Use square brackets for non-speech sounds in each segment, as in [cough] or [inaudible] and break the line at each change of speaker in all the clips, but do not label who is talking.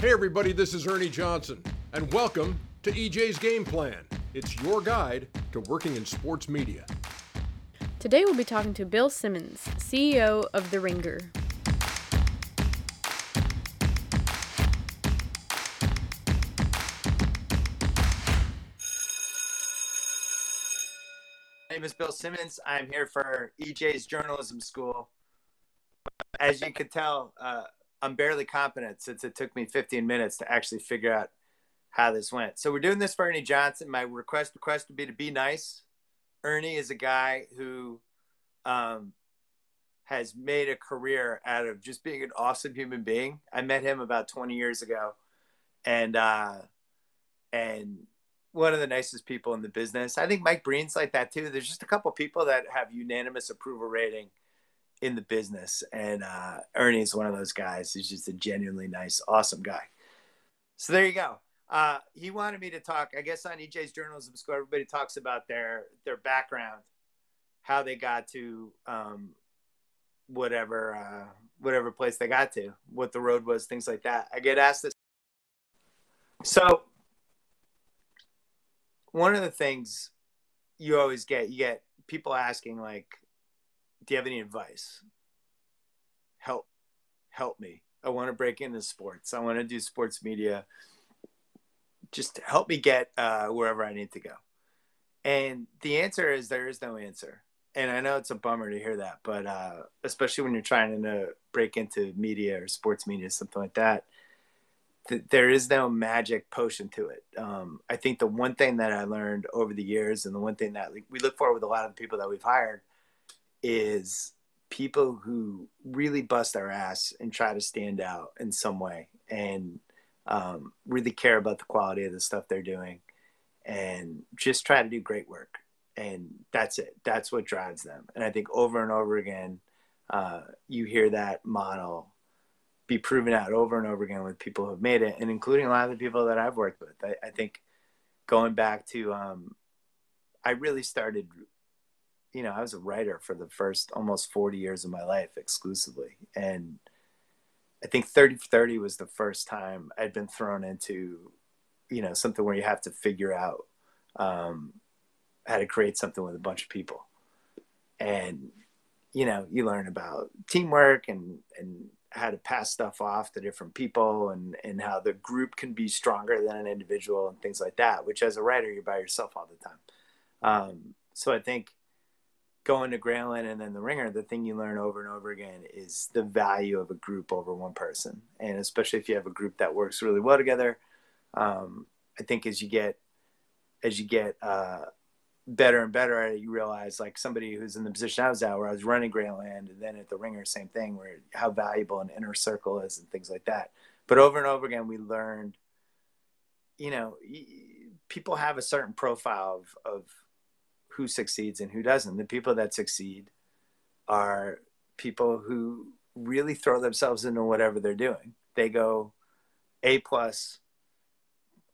Hey, everybody, this is Ernie Johnson, and welcome to EJ's Game Plan. It's your guide to working in sports media.
Today we'll be talking to Bill Simmons, CEO of The Ringer.
My name is Bill Simmons. I'm here for EJ's Journalism School. As you can tell, uh, I'm barely competent since it took me 15 minutes to actually figure out how this went. So we're doing this for Ernie Johnson. My request request would be to be nice. Ernie is a guy who um, has made a career out of just being an awesome human being. I met him about 20 years ago, and uh, and one of the nicest people in the business. I think Mike Breen's like that too. There's just a couple people that have unanimous approval rating in the business, and uh, Ernie's one of those guys. He's just a genuinely nice, awesome guy. So there you go. Uh, he wanted me to talk. I guess on EJ's journalism school, everybody talks about their their background, how they got to um, whatever uh, whatever place they got to, what the road was, things like that. I get asked this. So one of the things you always get, you get people asking like, "Do you have any advice? Help, help me. I want to break into sports. I want to do sports media. Just help me get uh, wherever I need to go." And the answer is there is no answer. And I know it's a bummer to hear that, but uh, especially when you're trying to break into media or sports media, something like that th- there is no magic potion to it. Um, I think the one thing that I learned over the years, and the one thing that we look for with a lot of the people that we've hired, is people who really bust their ass and try to stand out in some way, and um, really care about the quality of the stuff they're doing, and just try to do great work. And that's it. That's what drives them. And I think over and over again, uh, you hear that model be proven out over and over again with people who have made it, and including a lot of the people that I've worked with. I, I think going back to, um, I really started, you know, I was a writer for the first almost 40 years of my life exclusively. And I think 30 for 30 was the first time I'd been thrown into, you know, something where you have to figure out um, how to create something with a bunch of people. And, you know, you learn about teamwork and, and how to pass stuff off to different people and and how the group can be stronger than an individual and things like that which as a writer you're by yourself all the time um, so i think going to Grantland and then the ringer the thing you learn over and over again is the value of a group over one person and especially if you have a group that works really well together um, i think as you get as you get uh, better and better at it, you realize like somebody who's in the position I was at, where I was running Grantland, and then at the Ringer, same thing, where how valuable an inner circle is and things like that. But over and over again, we learned, you know, people have a certain profile of, of who succeeds and who doesn't. The people that succeed are people who really throw themselves into whatever they're doing. They go A plus,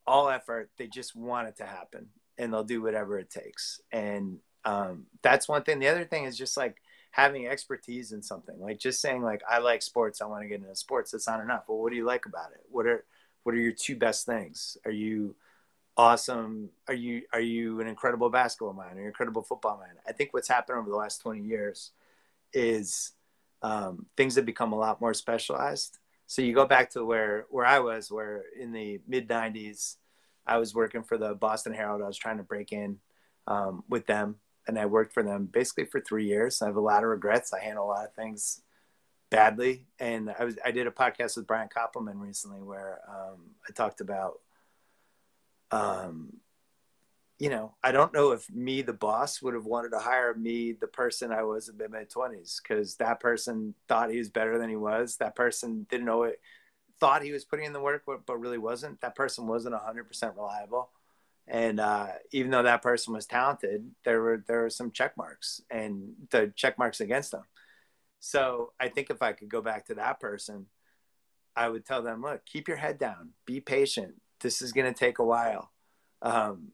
all effort. They just want it to happen and they'll do whatever it takes. And um, that's one thing. The other thing is just like having expertise in something, like just saying like I like sports, I want to get into sports. That's not enough. Well, what do you like about it? What are what are your two best things? Are you awesome? Are you are you an incredible basketball man? or an incredible football man? I think what's happened over the last twenty years is um, things have become a lot more specialized. So you go back to where where I was, where in the mid '90s I was working for the Boston Herald. I was trying to break in um, with them, and I worked for them basically for three years. I have a lot of regrets. I handle a lot of things badly, and I was I did a podcast with Brian Koppelman recently where um, I talked about, um, you know, I don't know if me, the boss, would have wanted to hire me, the person I was in my twenties, because that person thought he was better than he was. That person didn't know it thought he was putting in the work, but, but really wasn't. That person wasn't 100% reliable. And uh, even though that person was talented, there were there were some check marks and the check marks against them. So I think if I could go back to that person, I would tell them, look, keep your head down, be patient. This is going to take a while. Um,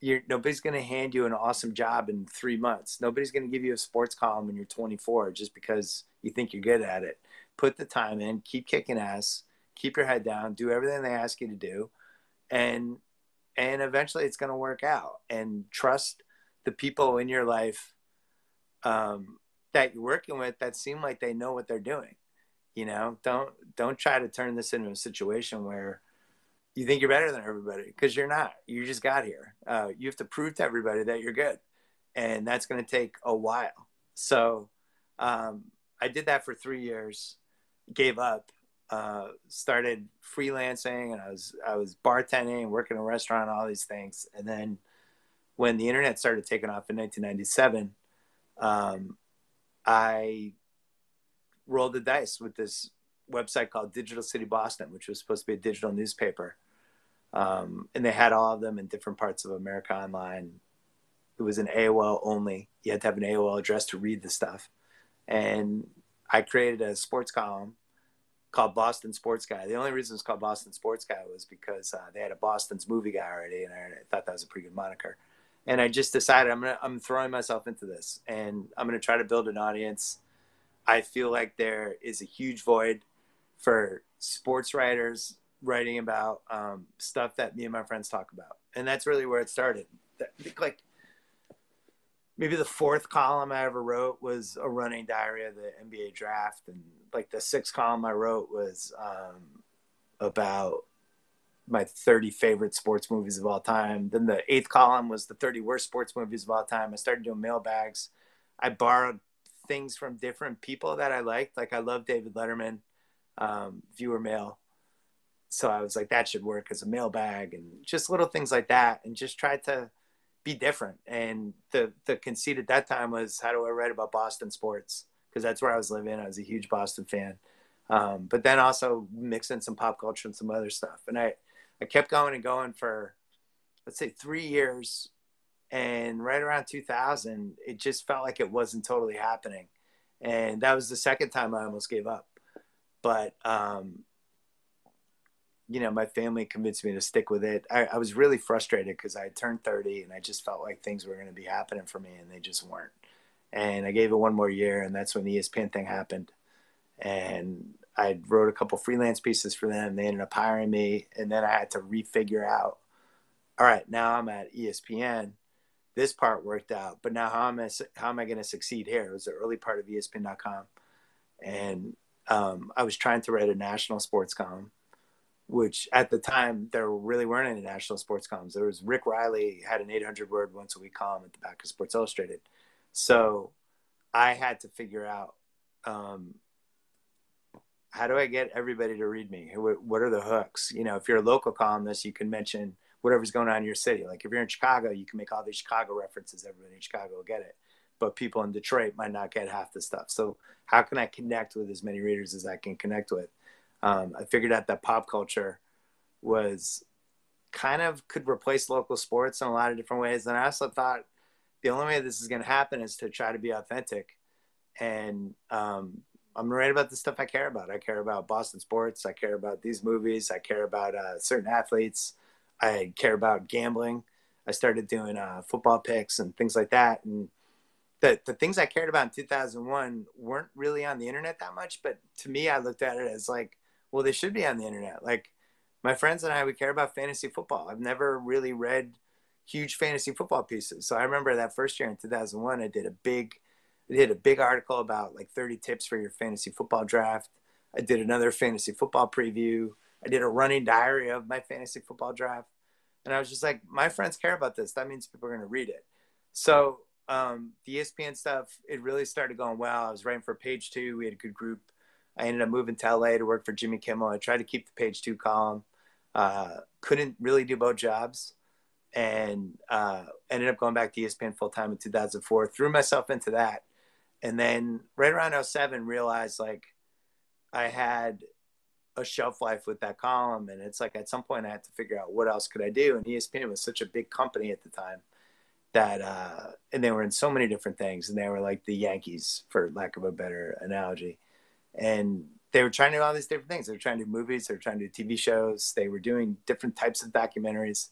you're, nobody's going to hand you an awesome job in three months. Nobody's going to give you a sports column when you're 24 just because you think you're good at it. Put the time in, keep kicking ass, keep your head down, do everything they ask you to do, and and eventually it's going to work out. And trust the people in your life um, that you're working with that seem like they know what they're doing. You know, don't don't try to turn this into a situation where you think you're better than everybody because you're not. You just got here. Uh, you have to prove to everybody that you're good, and that's going to take a while. So um, I did that for three years, gave up, uh, started freelancing, and I was I was bartending, working in a restaurant, all these things, and then when the internet started taking off in 1997, um, I rolled the dice with this website called Digital City Boston, which was supposed to be a digital newspaper. Um, and they had all of them in different parts of America online. It was an AOL only. You had to have an AOL address to read the stuff. And I created a sports column called Boston Sports Guy. The only reason it's called Boston Sports Guy was because uh, they had a Boston's movie guy already, and I thought that was a pretty good moniker. And I just decided I'm gonna I'm throwing myself into this, and I'm gonna try to build an audience I feel like there is a huge void for sports writers writing about um, stuff that me and my friends talk about, and that's really where it started. Like maybe the fourth column I ever wrote was a running diary of the NBA draft, and like the sixth column I wrote was um, about my 30 favorite sports movies of all time. Then the eighth column was the 30 worst sports movies of all time. I started doing mailbags. I borrowed things from different people that I liked. Like I love David Letterman, um, viewer mail. So I was like, that should work as a mailbag and just little things like that. And just tried to be different. And the, the conceit at that time was how do I write about Boston sports? Cause that's where I was living. I was a huge Boston fan. Um, but then also mix in some pop culture and some other stuff. And I, I kept going and going for, let's say three years and right around 2000 it just felt like it wasn't totally happening and that was the second time i almost gave up but um, you know my family convinced me to stick with it. I, I was really frustrated because i turned 30 and i just felt like things were going to be happening for me and they just weren't. And i gave it one more year and that's when the espn thing happened. And i wrote a couple freelance pieces for them. They ended up hiring me and then i had to refigure out all right now i'm at espn this part worked out, but now how am I how am I going to succeed here? It was the early part of ESPN.com, and um, I was trying to write a national sports column, which at the time there really weren't any national sports columns. There was Rick Reilly had an 800 word once a week column at the back of Sports Illustrated, so I had to figure out um, how do I get everybody to read me? What are the hooks? You know, if you're a local columnist, you can mention whatever's going on in your city. Like if you're in Chicago, you can make all these Chicago references. Everybody in Chicago will get it, but people in Detroit might not get half the stuff. So how can I connect with as many readers as I can connect with? Um, I figured out that pop culture was kind of could replace local sports in a lot of different ways. And I also thought the only way this is going to happen is to try to be authentic. And um, I'm write about the stuff I care about. I care about Boston sports. I care about these movies. I care about uh, certain athletes. I care about gambling. I started doing uh, football picks and things like that. And the, the things I cared about in 2001 weren't really on the internet that much. But to me, I looked at it as like, well, they should be on the internet. Like my friends and I, we care about fantasy football. I've never really read huge fantasy football pieces. So I remember that first year in 2001, I did a big, I did a big article about like 30 tips for your fantasy football draft. I did another fantasy football preview. I did a running diary of my fantasy football draft. And I was just like, my friends care about this. That means people are going to read it. So um, the ESPN stuff, it really started going well. I was writing for Page Two. We had a good group. I ended up moving to LA to work for Jimmy Kimmel. I tried to keep the Page Two column. Uh, couldn't really do both jobs, and uh, ended up going back to ESPN full time in 2004. Threw myself into that, and then right around 07, realized like I had a shelf life with that column. And it's like at some point I had to figure out what else could I do. And ESPN was such a big company at the time that, uh, and they were in so many different things. And they were like the Yankees, for lack of a better analogy. And they were trying to do all these different things. They were trying to do movies, they were trying to do TV shows, they were doing different types of documentaries.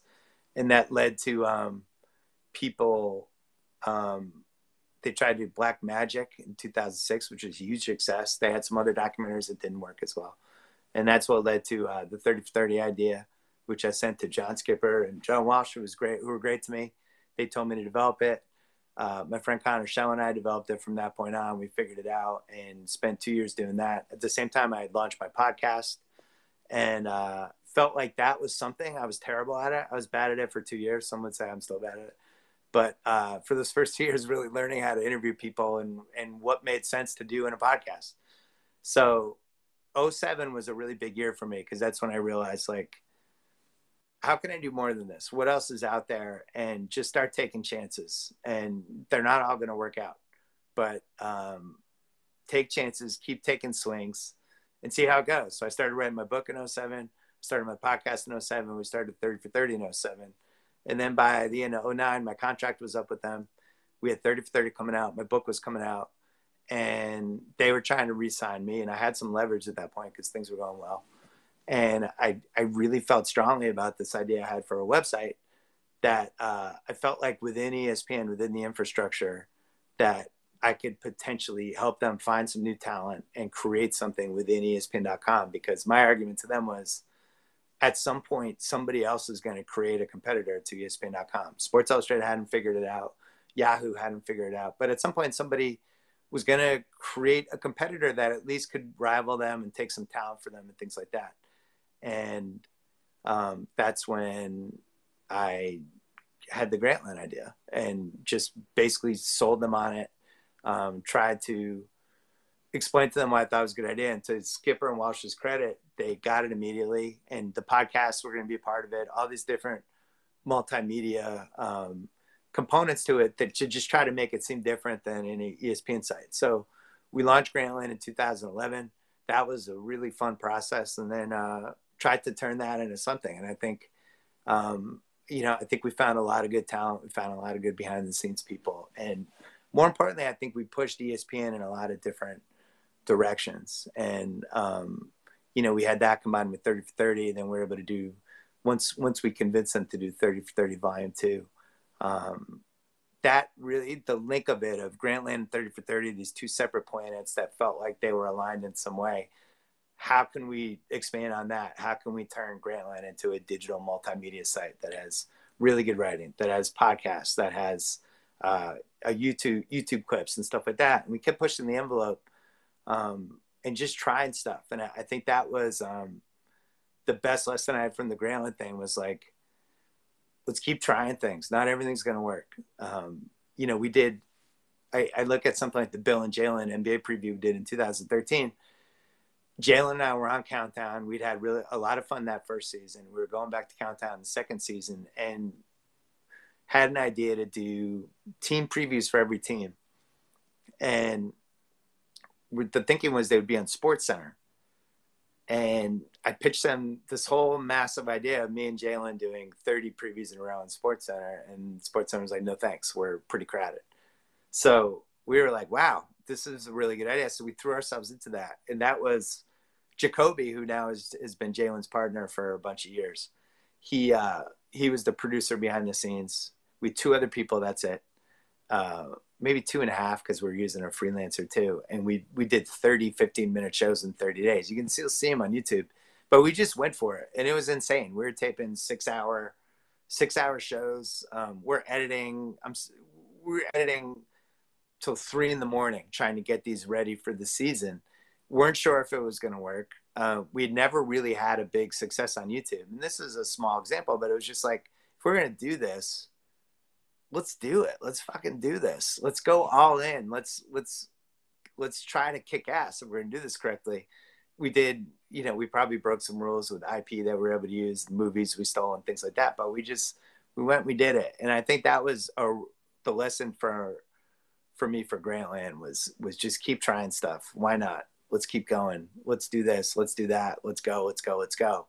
And that led to um, people. Um, they tried to do Black Magic in 2006, which was huge success. They had some other documentaries that didn't work as well and that's what led to uh, the 30 for 30 idea, which I sent to John Skipper and John Walsh, who was great, who were great to me. They told me to develop it. Uh, my friend Connor Schell and I developed it from that point on. We figured it out and spent two years doing that. At the same time, I had launched my podcast and uh, felt like that was something. I was terrible at it. I was bad at it for two years. Some would say I'm still bad at it. But uh, for those [laughs] first two years, really learning how to interview people and, and what made sense to do in a podcast. So 07 was a really big year for me because that's when I realized like, how can I do more than this? What else is out there? And just start taking chances. And they're not all going to work out, but um, take chances, keep taking swings, and see how it goes. So I started writing my book in 07, started my podcast in 07. We started 30 for 30 in 07. And then by the end of 09, my contract was up with them. We had 30 for 30 coming out. My book was coming out. And they were trying to re sign me. And I had some leverage at that point because things were going well and I, I really felt strongly about this idea I had for a website that uh, I felt like within ESPN, within the infrastructure, that I could potentially help them find some new talent and create something within ESPN.com. Because my argument to them was, at some point, somebody else is going to create a competitor to ESPN.com. Sports Illustrated hadn't figured it out. Yahoo hadn't figured it out. But at some point, somebody was going to create a competitor that at least could rival them and take some talent for them and things like that and um, that's when I had the Grantland idea and just basically sold them on it. Um, tried to explain to them why I thought it was a good idea. And to Skipper and Walsh's credit, they got it immediately. And the podcasts were going to be a part of it. All these different multimedia um, components to it that should just try to make it seem different than any ESPN site. So we launched Grantland in 2011. That was a really fun process. And then uh, tried to turn that into something. And I think, um, you know, I think we found a lot of good talent. We found a lot of good behind the scenes people. And more importantly, I think we pushed ESPN in a lot of different directions. And, um, you know, we had that combined with 30 for 30. And then we were able to do, once, once we convinced them to do 30 for 30 volume two, um, that really the link of it of Grantland and 30 for 30, these two separate planets that felt like they were aligned in some way how can we expand on that? How can we turn Grantland into a digital multimedia site that has really good writing, that has podcasts, that has uh, a YouTube YouTube clips and stuff like that? And we kept pushing the envelope um, and just trying stuff. And I, I think that was um, the best lesson I had from the Grantland thing was like, let's keep trying things. Not everything's going to work. Um, you know, we did. I, I look at something like the Bill and Jalen NBA preview we did in 2013 Jalen and I were on Countdown. We'd had really a lot of fun that first season. We were going back to Countdown the second season and had an idea to do team previews for every team. And the thinking was they would be on Sports Center. And I pitched them this whole massive idea of me and Jalen doing 30 previews in a row on Sports Center. And Sports Center was like, no thanks, we're pretty crowded. So we were like, wow, this is a really good idea. So we threw ourselves into that. And that was Jacoby, who now has, has been Jalen's partner for a bunch of years, he uh, he was the producer behind the scenes. We two other people. That's it. Uh, maybe two and a half because we're using a freelancer too. And we we did 30, 15 minute shows in 30 days. You can still see them on YouTube. But we just went for it, and it was insane. We were taping six hour six hour shows. Um, we're editing. I'm we're editing till three in the morning trying to get these ready for the season weren't sure if it was going to work. Uh, we had never really had a big success on YouTube. And this is a small example, but it was just like, if we're going to do this, let's do it. Let's fucking do this. Let's go all in. Let's, let's, let's try to kick ass if we're going to do this correctly. We did, you know, we probably broke some rules with IP that we were able to use, movies we stole and things like that. But we just, we went, we did it. And I think that was a, the lesson for, for me for Grantland was, was just keep trying stuff. Why not? Let's keep going. Let's do this. Let's do that. Let's go. Let's go. Let's go.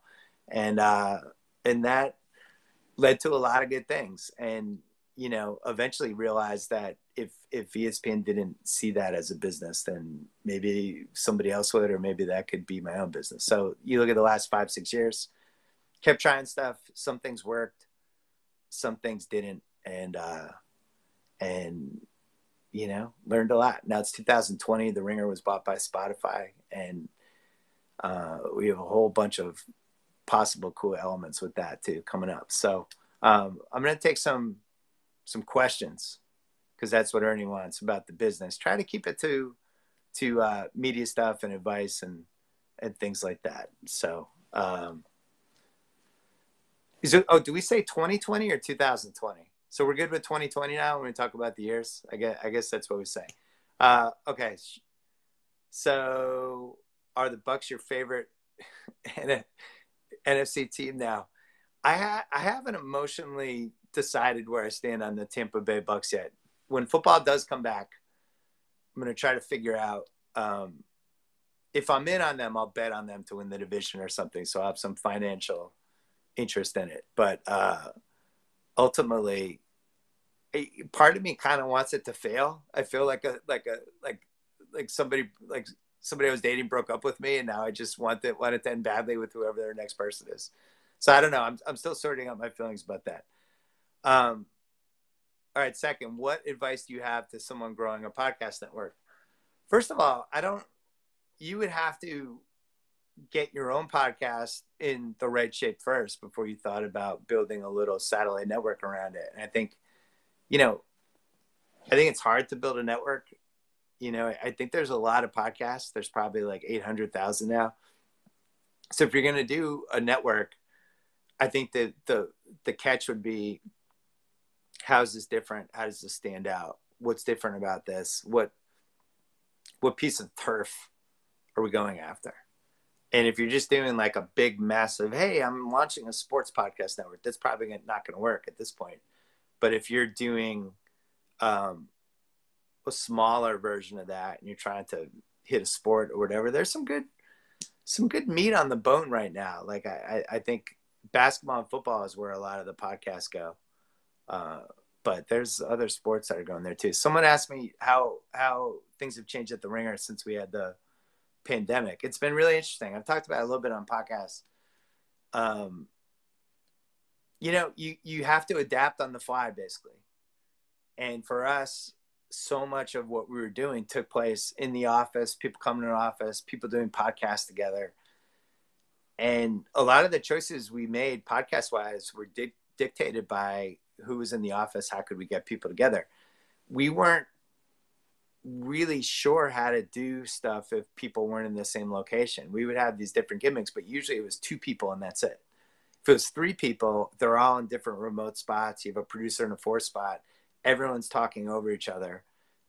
And uh, and that led to a lot of good things. And you know, eventually realized that if if ESPN didn't see that as a business, then maybe somebody else would, or maybe that could be my own business. So you look at the last five six years, kept trying stuff. Some things worked, some things didn't, and uh, and you know, learned a lot. Now it's 2020. The Ringer was bought by Spotify, and uh, we have a whole bunch of possible cool elements with that too coming up. So um, I'm going to take some some questions because that's what Ernie wants about the business. Try to keep it to to uh, media stuff and advice and and things like that. So, um, is it, oh, do we say 2020 or 2020? So we're good with 2020 now when we talk about the years. I guess I guess that's what we say. Uh, okay, so are the Bucks your favorite [laughs] NFC team now? I ha- I haven't emotionally decided where I stand on the Tampa Bay Bucs yet. When football does come back, I'm going to try to figure out um, if I'm in on them, I'll bet on them to win the division or something. So I'll have some financial interest in it. But uh, ultimately, part of me kind of wants it to fail. I feel like a like a like like somebody like somebody I was dating broke up with me, and now I just want it want it to end badly with whoever their next person is. So I don't know. I'm I'm still sorting out my feelings about that. Um, all right. Second, what advice do you have to someone growing a podcast network? First of all, I don't. You would have to get your own podcast in the right shape first before you thought about building a little satellite network around it. And I think, you know, I think it's hard to build a network. You know, I think there's a lot of podcasts. There's probably like 800,000 now. So if you're going to do a network, I think that the the catch would be how is this different? How does this stand out? What's different about this? What what piece of turf are we going after? And if you're just doing like a big, massive, hey, I'm launching a sports podcast network, that's probably not going to work at this point. But if you're doing um, a smaller version of that and you're trying to hit a sport or whatever, there's some good, some good meat on the bone right now. Like I, I, think basketball and football is where a lot of the podcasts go. Uh, but there's other sports that are going there too. Someone asked me how how things have changed at the Ringer since we had the pandemic. It's been really interesting. I've talked about it a little bit on podcasts. Um, you know, you you have to adapt on the fly basically. And for us, so much of what we were doing took place in the office, people coming to the office, people doing podcasts together. And a lot of the choices we made podcast wise were di- dictated by who was in the office, how could we get people together. We weren't really sure how to do stuff if people weren't in the same location. We would have these different gimmicks, but usually it was two people and that's it. If it was three people, they're all in different remote spots. You have a producer in a fourth spot. Everyone's talking over each other,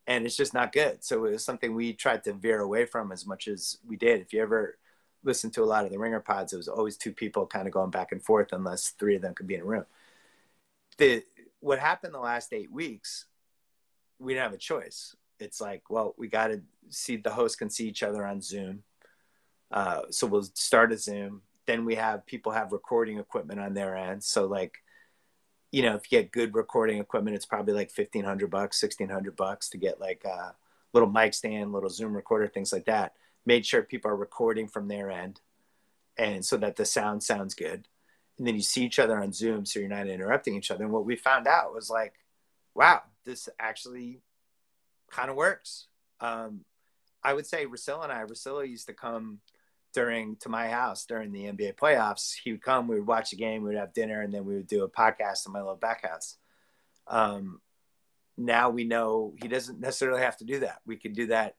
and it's just not good. So it was something we tried to veer away from as much as we did. If you ever listen to a lot of the Ringer pods, it was always two people kind of going back and forth, unless three of them could be in a room. The what happened the last eight weeks, we didn't have a choice it's like, well, we got to see the hosts can see each other on Zoom. Uh, so we'll start a Zoom. Then we have people have recording equipment on their end. So like, you know, if you get good recording equipment, it's probably like fifteen hundred bucks, sixteen hundred bucks to get like a little mic stand, little Zoom recorder, things like that. Made sure people are recording from their end, and so that the sound sounds good. And then you see each other on Zoom, so you're not interrupting each other. And what we found out was like, wow, this actually kind of works. Um, I would say Russillo and I, Russillo used to come during to my house during the NBA playoffs. He would come, we would watch the game, we would have dinner, and then we would do a podcast in my little back house. Um, now we know he doesn't necessarily have to do that. We can do that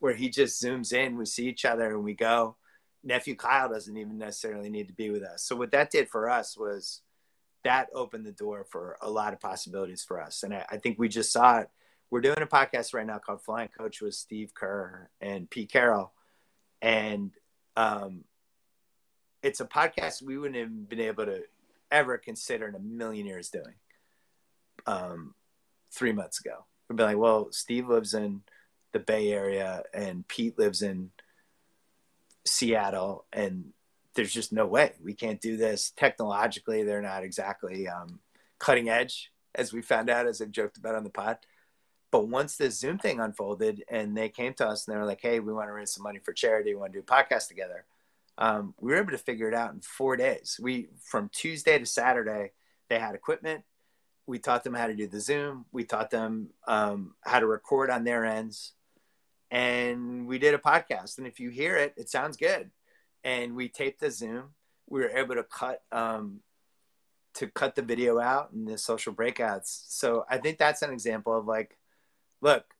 where he just zooms in, we see each other, and we go. Nephew Kyle doesn't even necessarily need to be with us. So what that did for us was that opened the door for a lot of possibilities for us, and I, I think we just saw it we're doing a podcast right now called Flying Coach with Steve Kerr and Pete Carroll, and um, it's a podcast we wouldn't have been able to ever consider in a million years doing. Um, three months ago, we'd be like, well, Steve lives in the Bay Area and Pete lives in Seattle, and there's just no way we can't do this technologically. They're not exactly um, cutting edge, as we found out, as I joked about on the pod. But once this Zoom thing unfolded and they came to us and they were like, hey, we want to raise some money for charity. We want to do a podcast together. Um, we were able to figure it out in four days. We, from Tuesday to Saturday, they had equipment. We taught them how to do the Zoom. We taught them um, how to record on their ends. And we did a podcast. And if you hear it, it sounds good. and we taped the Zoom. We were able to cut um, to cut the video out and the social breakouts. So I think that's an example of like, look,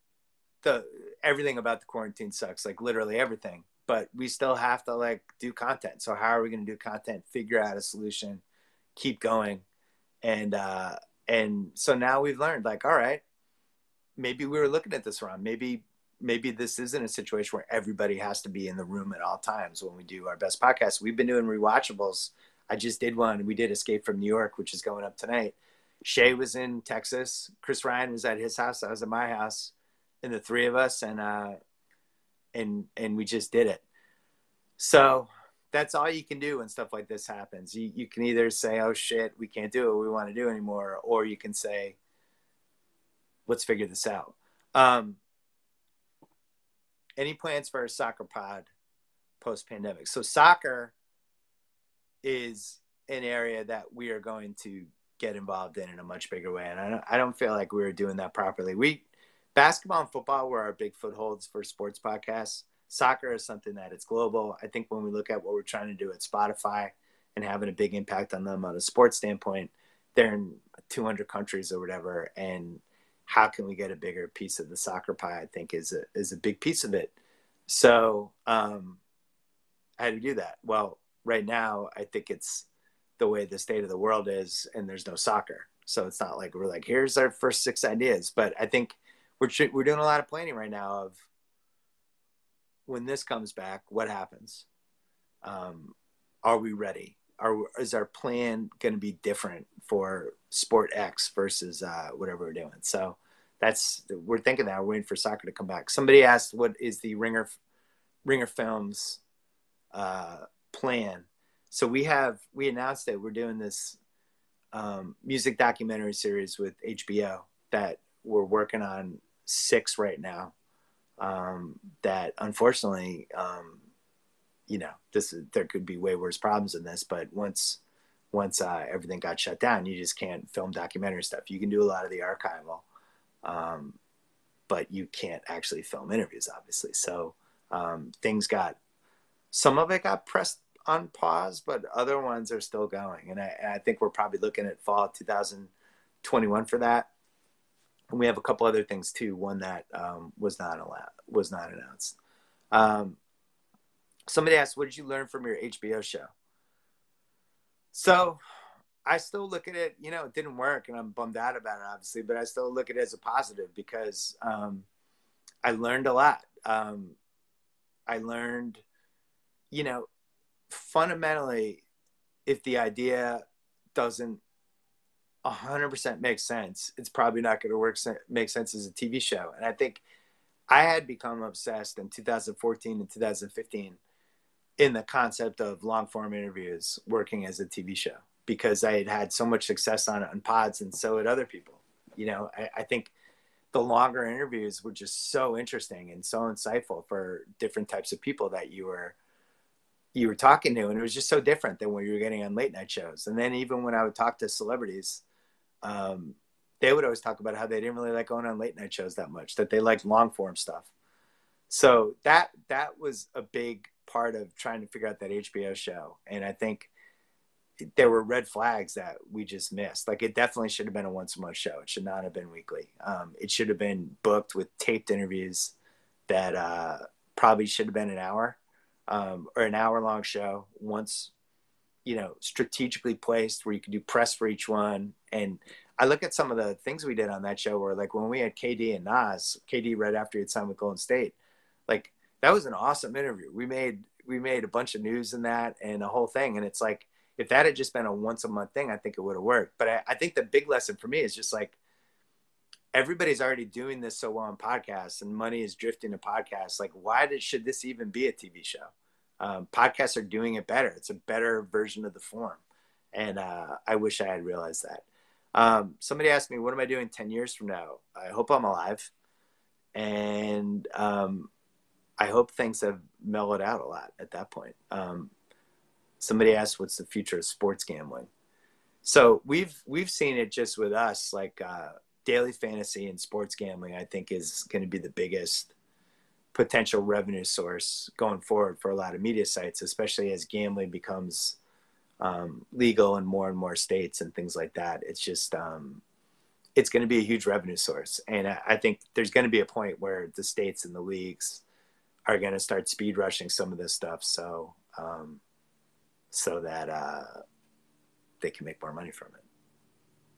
the everything about the quarantine sucks, like literally everything. But we still have to like do content. So how are we going to do content? Figure out a solution, keep going, and uh, and so now we've learned like, all right, maybe we were looking at this wrong. Maybe maybe this isn't a situation where everybody has to be in the room at all times when we do our best podcast. We've been doing rewatchables. I just did one. We did Escape from New York, which is going up tonight. Shay was in Texas. Chris Ryan was at his house. I was at my house, and the three of us, and uh, and and we just did it. So that's all you can do when stuff like this happens. You you can either say, "Oh shit, we can't do what we want to do anymore," or you can say, "Let's figure this out." Um, any plans for a soccer pod post pandemic? So soccer is an area that we are going to get involved in in a much bigger way, and I don't, I don't feel like we were doing that properly. We basketball and football were our big footholds for sports podcasts. Soccer is something that it's global. I think when we look at what we're trying to do at Spotify and having a big impact on them on a sports standpoint, they're in 200 countries or whatever, and how can we get a bigger piece of the soccer pie? I think is a is a big piece of it. So um, how do you do that? Well, right now I think it's the way the state of the world is, and there's no soccer, so it's not like we're like here's our first six ideas. But I think we're we're doing a lot of planning right now of when this comes back, what happens? Um, are we ready? Are is our plan going to be different for Sport X versus uh, whatever we're doing? So that's we're thinking that we're waiting for soccer to come back. Somebody asked, "What is the Ringer Ringer Films uh, plan?" So we have we announced that we're doing this um, music documentary series with HBO that we're working on six right now. Um, that unfortunately, um, you know, this there could be way worse problems than this. But once once uh, everything got shut down, you just can't film documentary stuff. You can do a lot of the archival, um, but you can't actually film interviews, obviously. So um, things got some of it got pressed on pause, but other ones are still going, and I, I think we're probably looking at fall 2021 for that. And we have a couple other things too. One that um, was not allowed, was not announced. Um, somebody asked, "What did you learn from your HBO show?" So I still look at it, you know, it didn't work and I'm bummed out about it, obviously, but I still look at it as a positive because um, I learned a lot. Um, I learned, you know, fundamentally, if the idea doesn't 100% make sense, it's probably not going to work, make sense as a TV show. And I think I had become obsessed in 2014 and 2015 in the concept of long form interviews working as a TV show because I had had so much success on it on pods and so had other people. You know, I, I, think the longer interviews were just so interesting and so insightful for different types of people that you were you were talking to and it was just so different than what you were getting on late night shows and then even when i would talk to celebrities um, they would always talk about how they didn't really like going on late night shows that much that they liked long form stuff so that that was a big part of trying to figure out that HBO show. And I think there were red flags that we just missed. Like it definitely should have been a once a month show. It should not have been weekly. Um, it should have been booked with taped interviews that uh, probably should have been an hour um, or an hour long show once, you know, strategically placed where you could do press for each one. And I look at some of the things we did on that show where like when we had KD and Nas, KD right after he had signed with Golden State, like that was an awesome interview. We made we made a bunch of news in that and a whole thing. And it's like if that had just been a once a month thing, I think it would have worked. But I, I think the big lesson for me is just like everybody's already doing this so well on podcasts and money is drifting to podcasts. Like, why did, should this even be a TV show? Um, podcasts are doing it better. It's a better version of the form. And uh, I wish I had realized that. Um, somebody asked me, what am I doing 10 years from now? I hope I'm alive. And um, I hope things have mellowed out a lot at that point. Um, somebody asked, "What's the future of sports gambling?" So we've we've seen it just with us, like uh, daily fantasy and sports gambling. I think is going to be the biggest potential revenue source going forward for a lot of media sites, especially as gambling becomes um, legal in more and more states and things like that. It's just um, it's going to be a huge revenue source, and I, I think there's going to be a point where the states and the leagues are going to start speed rushing some of this stuff, so um, so that uh, they can make more money from it.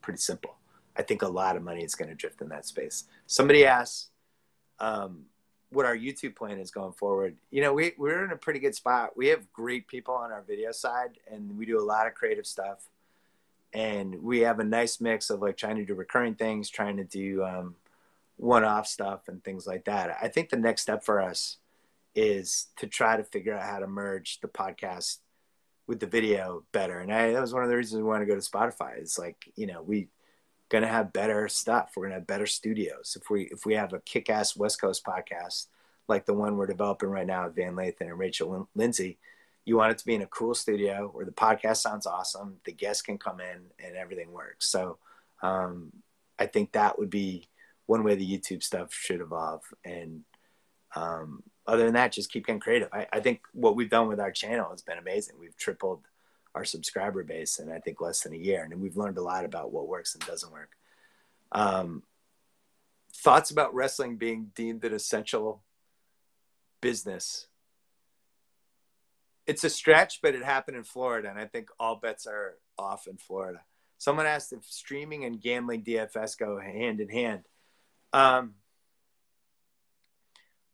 Pretty simple. I think a lot of money is going to drift in that space. Somebody asked um, what our YouTube plan is going forward. You know, we, we're in a pretty good spot. We have great people on our video side, and we do a lot of creative stuff. And we have a nice mix of like trying to do recurring things, trying to do um, one off stuff, and things like that. I think the next step for us is to try to figure out how to merge the podcast with the video better. And I, that was one of the reasons we want to go to Spotify. It's like, you know, we gonna have better stuff. We're gonna have better studios. If we if we have a kick-ass West Coast podcast like the one we're developing right now with Van Lathan and Rachel Lindsay, you want it to be in a cool studio where the podcast sounds awesome, the guests can come in, and everything works. So um, I think that would be one way the YouTube stuff should evolve. And um, other than that, just keep getting creative. I, I think what we've done with our channel has been amazing. We've tripled our subscriber base in I think less than a year, and we've learned a lot about what works and doesn't work. Um, thoughts about wrestling being deemed an essential business. It's a stretch, but it happened in Florida, and I think all bets are off in Florida. Someone asked if streaming and gambling DFS go hand in hand. Um,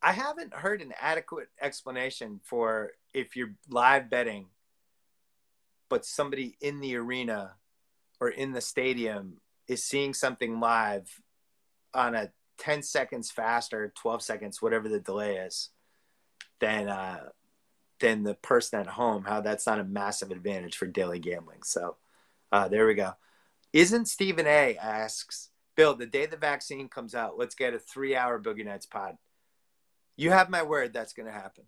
I haven't heard an adequate explanation for if you're live betting but somebody in the arena or in the stadium is seeing something live on a 10 seconds faster 12 seconds whatever the delay is than uh, than the person at home. How that's not a massive advantage for daily gambling. So uh, there we go. Isn't stephen a asks bill the day the vaccine comes out let's get a three hour boogie nights pod. You have my word that's going to happen.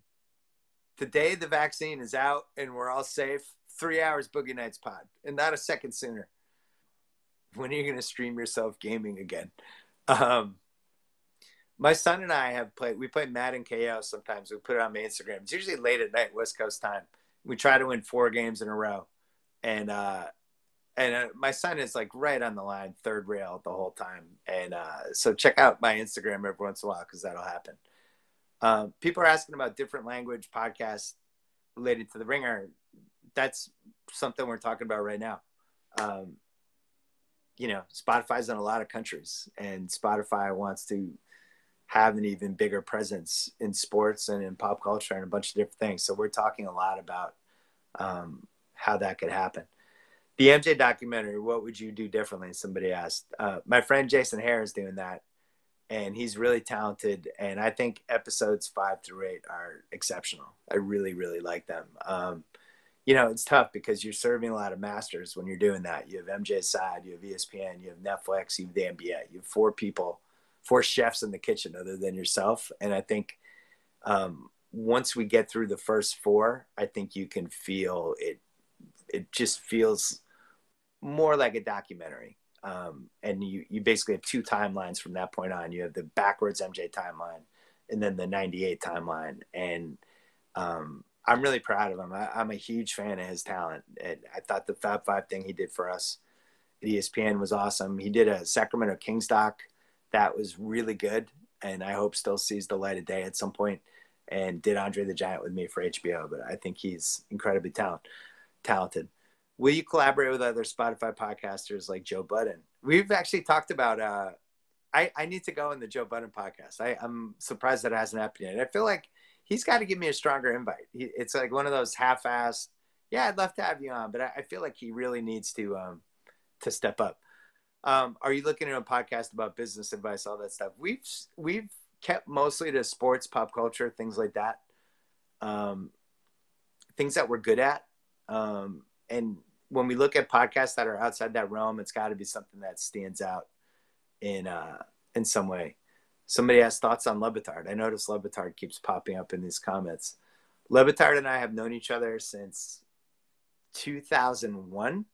The day the vaccine is out and we're all safe three hours Boogie Nights pod, and not a second sooner. When are you going to stream yourself gaming again? Um, my son and I have played. We play Madden KO sometimes. We put it on my Instagram. It's usually late at night, West Coast time. We try to win four games in a row, and uh, and uh, my son is like right on the line, third rail the whole time. And uh, so check out my Instagram every once in a while because that'll happen. Um, people are asking about different language podcasts related to the Ringer that's something we're talking about right now. Um, you know, Spotify's in a lot of countries, and Spotify wants to have an even bigger presence in sports and in pop culture and a bunch of different things. So we're talking a lot about um, how that could happen. The MJ documentary, what would you do differently? Somebody asked. Uh, my friend Jason Hehir is doing that, and he's really talented. And I think episodes five through eight are exceptional. I really, really like them. Um, you know, it's tough because you're serving a lot of masters when you're doing that. You have MJ's side, you have ESPN, you have Netflix, you have the NBA. You have four people, four chefs in the kitchen other than yourself. And I think um, once we get through the first four, I think you can feel it. It just feels more like a documentary. Um, and you, you basically have two timelines from that point on. You have the backwards MJ timeline and then the 98 timeline. And um, I'm really proud of him. I, am a huge fan of his talent. And I thought the Fab Five thing he did for us at ESPN was awesome. He did a Sacramento Kings doc that was really good, and I hope still sees the light of day at some point. And did Andre the Giant with me for HBO, but I think he's incredibly talent, talented. Will you collaborate with other Spotify podcasters like Joe Budden? We've actually talked about. Uh, I, I need to go in the Joe Budden podcast. I, I'm surprised that hasn't happened yet. I feel like he's got to give me a stronger invite. He, it's like one of those half-assed. Yeah, I'd love to have you on, but I, I feel like he really needs to um, to step up. Um, are you looking at a podcast about business advice, all that stuff? We've we've kept mostly to sports, pop culture, things like that. Um, things that we're good at. Um, and when we look at podcasts that are outside that realm, it's got to be something that stands out in uh, in some way. Somebody has thoughts on Le I notice Le keeps popping up in these comments. Le and I have known each other since 2001.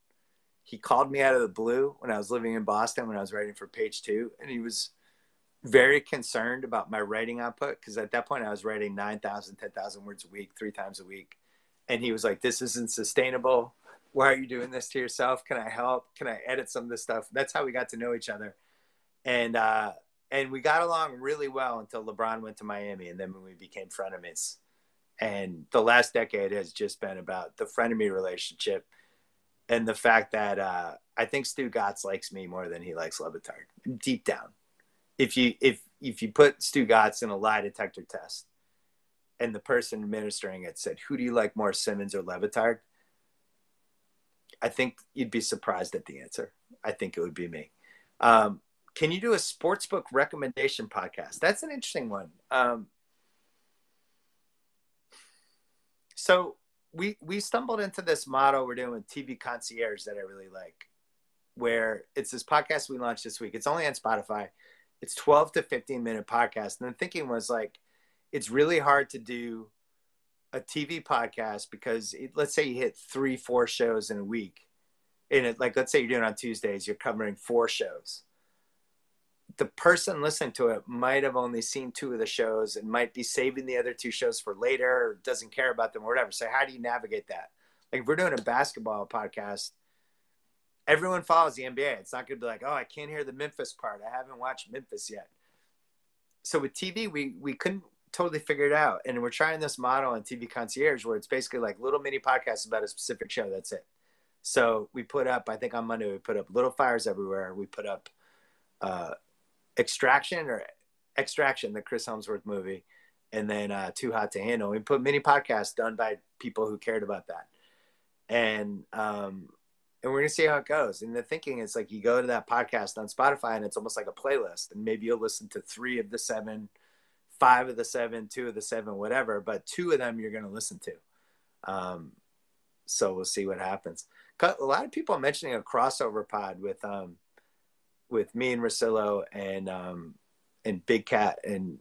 He called me out of the blue when I was living in Boston when I was writing for Page Two, and he was very concerned about my writing output because at that point I was writing 9,000, 10,000 words a week, three times a week. And he was like, This isn't sustainable. Why are you doing this to yourself? Can I help? Can I edit some of this stuff? That's how we got to know each other. And, uh, and we got along really well until LeBron went to Miami, and then we became frenemies. And the last decade has just been about the frenemy relationship and the fact that uh, I think Stugotz likes me more than he likes Le Batard, deep down if you if if you put Stugotz in a lie detector test and the person administering it said, "Who do you like more, Simmons or Le Batard?" I think you'd be surprised at the answer. I think it would be me. Um, can you do a sports book recommendation podcast? That's an interesting one. Um, so we we stumbled into this model we're doing with TV concierge that I really like, where it's this podcast we launched this week. It's only on Spotify it's 12 to 15 minute podcast. And the thinking was like, it's really hard to do a TV podcast because it, let's say you hit three, four shows in a week. And it, like, let's say you're doing on Tuesdays, you're covering four shows. The person listening to it might have only seen two of the shows and might be saving the other two shows for later or doesn't care about them or whatever. So, how do you navigate that? Like, if we're doing a basketball podcast, everyone follows the NBA. It's not going to be like, oh, I can't hear the Memphis part. I haven't watched Memphis yet. So with TV, we we couldn't totally figure it out, and we're trying this model on TV Concierge where it's basically like little mini podcasts about a specific show. That's it. So we put up, I think on Monday we put up Little Fires Everywhere. We put up uh, Extraction or Extraction, the Chris Hemsworth movie, and then uh, Too Hot to Handle. We put mini podcasts done by people who cared about that, and um, and we're gonna see how it goes. And the thinking is like you go to that podcast on Spotify and it's almost like a playlist, and maybe you'll listen to three of the seven, five of the seven, two of the seven, whatever. But two of them you're gonna listen to. Um, so we'll see what happens. A lot of people mentioning a crossover pod with um, with me and Russillo and um, and Big Cat and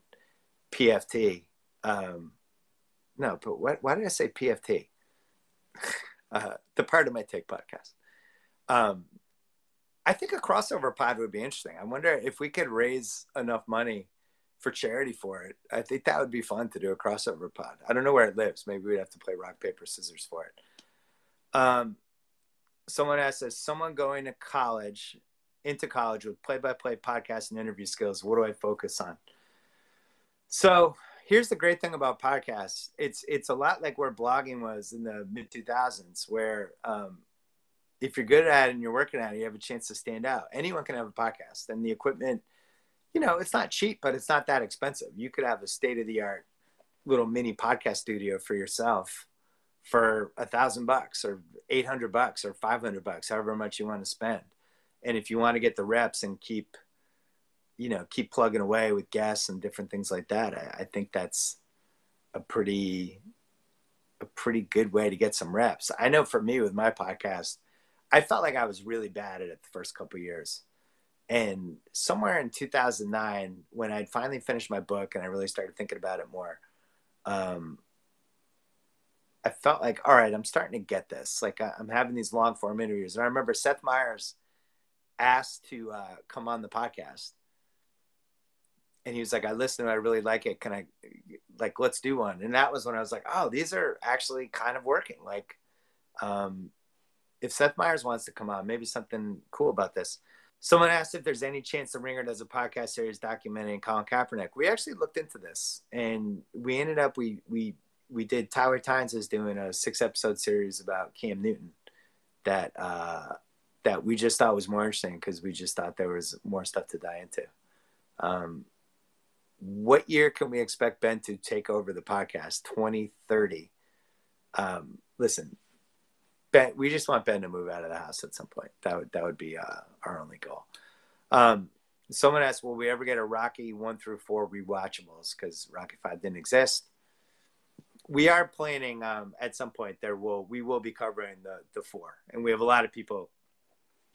PFT. Um, no, but what, why did I say PFT? [laughs] Uh, the Pardon My Take podcast. Um, I think a crossover pod would be interesting. I wonder if we could raise enough money for charity for it. I think that would be fun to do a crossover pod. I don't know where it lives. Maybe we'd have to play rock paper scissors for it. Um, someone asked us, someone going to college, into college with play-by-play podcast and interview skills. What do I focus on? So here's the great thing about podcasts. It's it's a lot like where blogging was in the mid 2000s, where um, if you're good at it and you're working at it, you have a chance to stand out. Anyone can have a podcast, and the equipment, you know, it's not cheap, but it's not that expensive. You could have a state of the art little mini podcast studio for yourself for a thousand bucks or 800 bucks or 500 bucks, however much you want to spend. And if you want to get the reps and keep, you know, keep plugging away with guests and different things like that, I, I think that's a pretty, a pretty good way to get some reps. I know for me with my podcast, I felt like I was really bad at it the first couple years. And somewhere in 2009, when I'd finally finished my book and I really started thinking about it more, um, I felt like, all right, I'm starting to get this. Like I'm having these long form interviews. And I remember Seth Meyers asked to uh, come on the podcast. And he was like, I listen, I really like it. Can I, like, let's do one. And that was when I was like, oh, these are actually kind of working. Like, um, if Seth Meyers wants to come on, maybe something cool about this. Someone asked if there's any chance the Ringer does a podcast series documenting Colin Kaepernick. We actually looked into this, and we ended up we we we did. Tyler Tynes is doing a six episode series about Cam Newton that uh, that we just thought was more interesting because we just thought there was more stuff to dive into. Um, what year can we expect Ben to take over the podcast? 2030. Um, listen, Ben, we just want Ben to move out of the house at some point. That would that would be uh, our only goal. Um, someone asked, "Will we ever get a Rocky one through four rewatchables?" Because Rocky Five didn't exist. We are planning um, at some point. There will we will be covering the the four, and we have a lot of people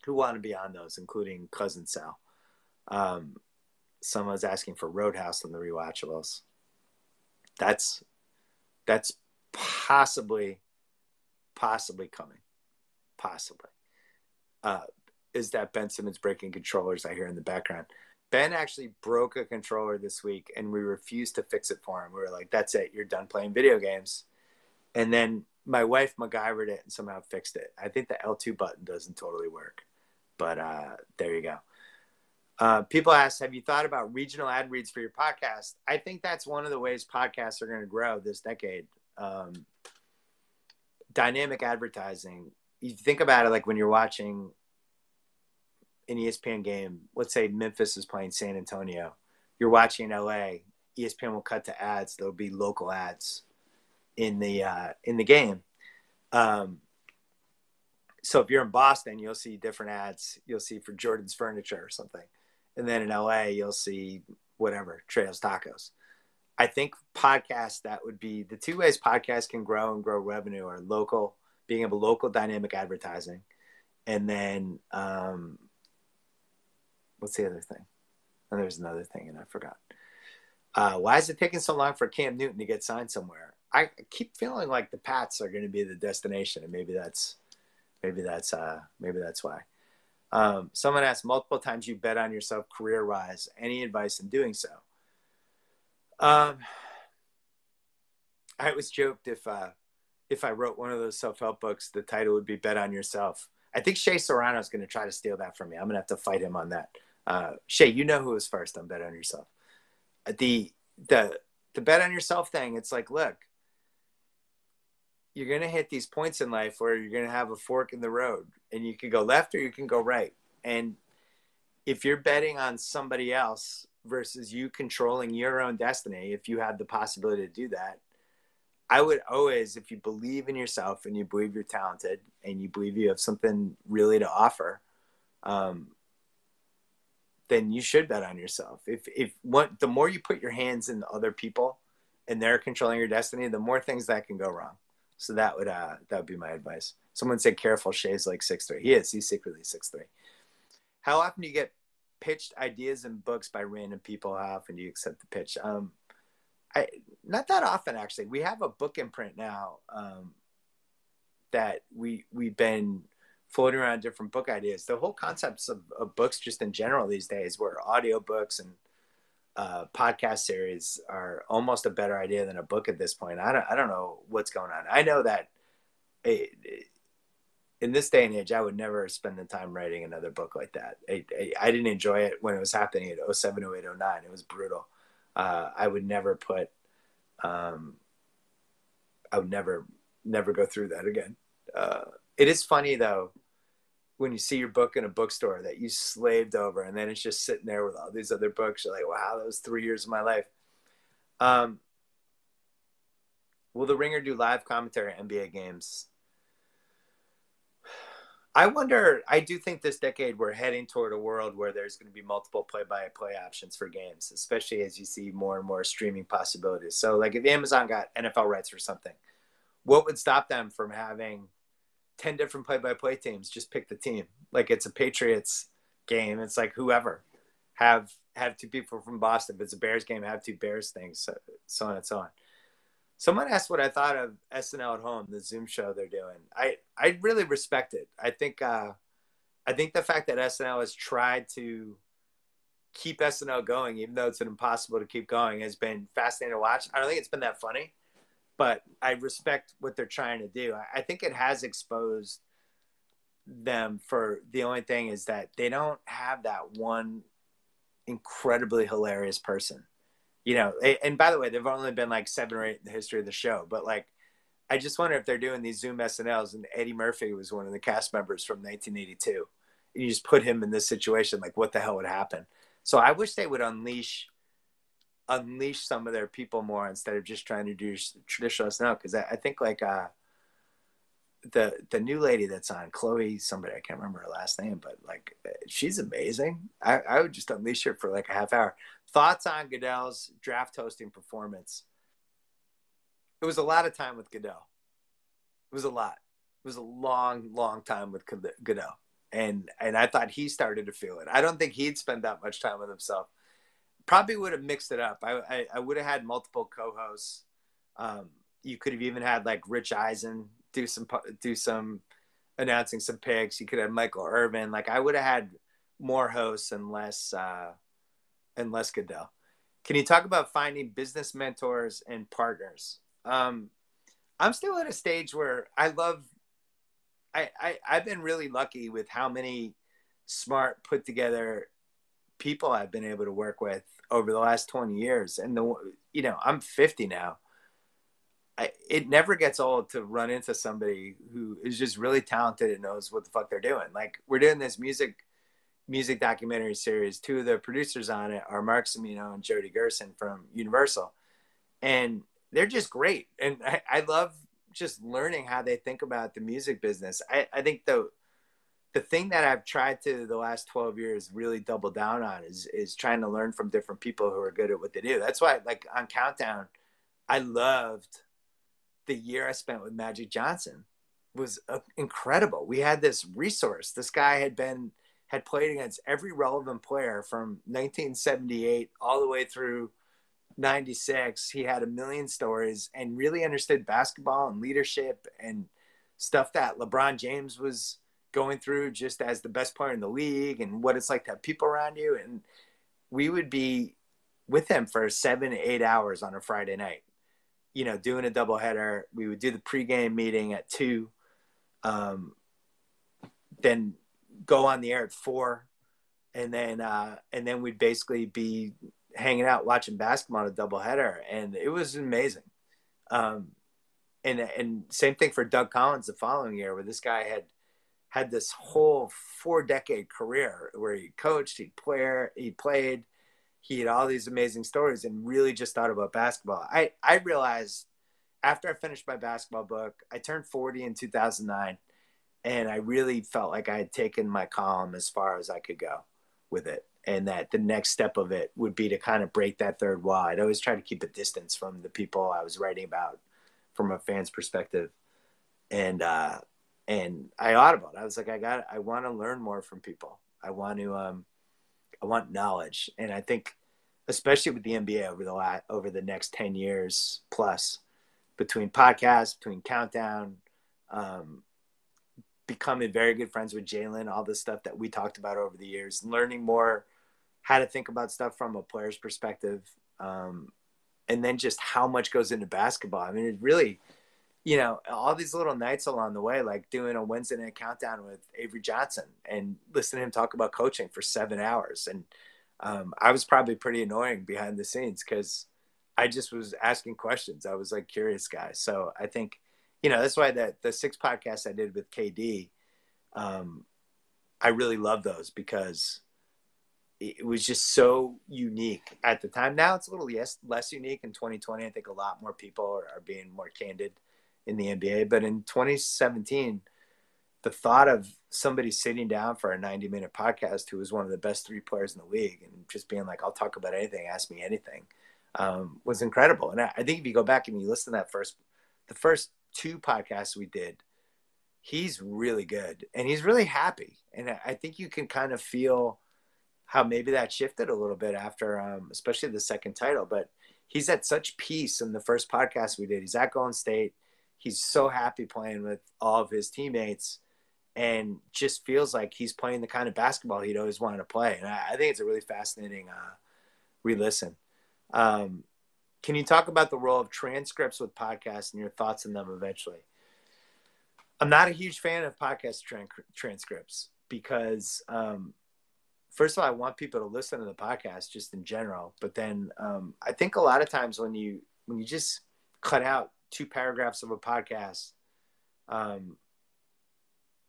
who want to be on those, including cousin Sal. Um, someone's asking for Roadhouse on the rewatchables. That's that's possibly possibly coming, possibly, uh, is that Ben Simmons breaking controllers I hear in the background. Ben actually broke a controller this week, and we refused to fix it for him. We were like, "That's it, you're done playing video games." And then my wife MacGyvered it and somehow fixed it. I think the L2 button doesn't totally work, but uh, there you go. Uh, people ask, have you thought about regional ad reads for your podcast? I think that's one of the ways podcasts are going to grow this decade. Um, dynamic advertising. You think about it like when you're watching an ESPN game, let's say Memphis is playing San Antonio, you're watching LA, ESPN will cut to ads. There'll be local ads in the uh, in the game. Um, so if you're in Boston, you'll see different ads. You'll see for Jordan's Furniture or something, and then in LA, you'll see whatever Trails Tacos. I think podcasts that would be the two ways podcasts can grow and grow revenue are local, being able local dynamic advertising, and then um, what's the other thing? And there's another thing, and I forgot. Uh, why is it taking so long for Cam Newton to get signed somewhere? I keep feeling like the Pats are going to be the destination, and maybe that's maybe that's uh, maybe that's why. Um, someone asked multiple times you bet on yourself career wise. Any advice in doing so? Um, I was joked if uh, if I wrote one of those self help books, the title would be "Bet on Yourself." I think Shea Serrano is going to try to steal that from me. I'm going to have to fight him on that. Uh, Shea, you know who was first on Bet on Yourself. The the the bet on yourself thing. It's like, look, you're going to hit these points in life where you're going to have a fork in the road and you can go left or you can go right. And if you're betting on somebody else versus you controlling your own destiny, if you had the possibility to do that, I would always, if you believe in yourself and you believe you're talented and you believe you have something really to offer, um, then you should bet on yourself. If if what the more you put your hands in other people and they're controlling your destiny, the more things that can go wrong. So that would uh that would be my advice. Someone said careful, Shea's like six three. He is. He's secretly six three. How often do you get pitched ideas and books by random people? How often do you accept the pitch? Um, I not that often actually. We have a book imprint now um, that we we've been floating around different book ideas. The whole concepts of, of books just in general these days, where audiobooks and uh, podcast series are almost a better idea than a book at this point. I don't, I don't know what's going on. I know that it, it, in this day and age, I would never spend the time writing another book like that. I, I, I didn't enjoy it when it was happening at 07, 08, 09. It was brutal. Uh, I would never put, um, I would never, never go through that again. Uh, it is funny though when you see your book in a bookstore that you slaved over and then it's just sitting there with all these other books you're like wow that was three years of my life. Um, will the ringer do live commentary on nba games? [sighs] I wonder i do think this decade we're heading toward a world where there's going to be multiple play-by-play options for games especially as you see more and more streaming possibilities. So like if amazon got nfl rights or something what would stop them from having 10 different play-by-play teams just pick the team. Like it's a patriots game. It's like whoever have have two people from boston if it's a bears game have two bears things so, so on and so on. Someone asked what i thought of snl at home the zoom show they're doing. I i really respect it. I think uh i think the fact that snl has tried to keep snl going even though it's impossible to keep going has been fascinating to watch. I don't think it's been that funny but I respect what they're trying to do. I, I think it has exposed them for the only thing is that they don't have that one incredibly hilarious person. You know, and by the way, they've only been like seven or eight in the history of the show, but like, I just wonder if they're doing these Zoom SNLs and Eddie Murphy was one of the cast members from 1982. And you just put him in this situation, like what the hell would happen? So I wish they would unleash unleash some of their people more instead of just trying to do traditional SNL. Because I, I, think like uh, the the new lady that's on Chloe, somebody I can't remember her last name, but like she's amazing. I, I would just unleash her for like a half hour. Thoughts on Goodell's draft hosting performance? It was a lot of time with Goodell. It was a lot. It was a long, long time with Goodell, and and I thought he started to feel it. I don't think he'd spend that much time with himself probably would have mixed it up. I, I, I would have had multiple co-hosts. Um, you could have even had like Rich Eisen do some do some announcing some picks. You could have Michael Irvin. Like I would have had more hosts and less uh, and Les Goodell. Can you talk about finding business mentors and partners? Um, I'm still at a stage where I love. I, I I've been really lucky with how many smart, put together people I've been able to work with over the last 20 years. And the you know I'm 50 now. I, it never gets old to run into somebody who is just really talented and knows what the fuck they're doing. Like we're doing this music music documentary series. Two of the producers on it are Mark Cimino and Jody Gerson from Universal. And they're just great. And I, I love just learning how they think about the music business. I, I think the the thing that I've tried to the last 12 years really double down on is is trying to learn from different people who are good at what they do. That's why like on Countdown, I loved the year I spent with Magic Johnson was uh, incredible. We had this resource. This guy had been had played against every relevant player from 1978 all the way through 96 he had a million stories and really understood basketball and leadership and stuff that lebron james was going through just as the best player in the league and what it's like to have people around you. And we would be with them for seven eight hours on a friday night you know doing a doubleheader. We would do the pregame meeting at two um, then go on the air at four. And then uh, and then we'd basically be hanging out watching basketball on a doubleheader, and it was amazing. Um, and and same thing for Doug Collins the following year, where this guy had had this whole four decade career where he coached, he player, he played, he had all these amazing stories, and really just thought about basketball. I I realized after I finished my basketball book, I turned forty in two thousand nine, and I really felt like I had taken my column as far as I could go with it and that the next step of it would be to kind of break that third wall. I'd always try to keep a distance from the people I was writing about from a fan's perspective. And uh and I audibled. I was like, I got I want to learn more from people. I want to um I want knowledge. And I think especially with the NBA over the last over the next 10 years plus between podcasts, between countdown, um, becoming very good friends with Jalen, all the stuff that we talked about over the years, learning more how to think about stuff from a player's perspective, um, and then just how much goes into basketball. I mean, it really, you know, all these little nights along the way, like doing a Wednesday night countdown with Avery Johnson and listening to him talk about coaching for seven hours. And um, I was probably pretty annoying behind the scenes because I just was asking questions. I was like curious guy. So I think, you know, that's why that the six podcasts I did with KD, um, I really love those because it was just so unique at the time. Now it's a little yes, less unique in 2020. I think a lot more people are, are being more candid in the NBA. But in 2017, the thought of somebody sitting down for a 90 minute podcast who was one of the best three players in the league and just being like, I'll talk about anything, ask me anything, um, was incredible. And I, I think if you go back and you listen to that first, the first two podcasts we did, he's really good and he's really happy. And I, think you can kind of feel how maybe that shifted a little bit after, um, especially the second title. But he's at such peace in the first podcast we did. He's at Golden State. He's so happy playing with all of his teammates and just feels like he's playing the kind of basketball he'd always wanted to play. And I, I think it's a really fascinating uh, re-listen. Um, can you talk about the role of transcripts with podcasts and your thoughts on them eventually? I'm not a huge fan of podcast tran- transcripts because um, first of all, I want people to listen to the podcast just in general. But then um, I think a lot of times when you when you just cut out two paragraphs of a podcast, um,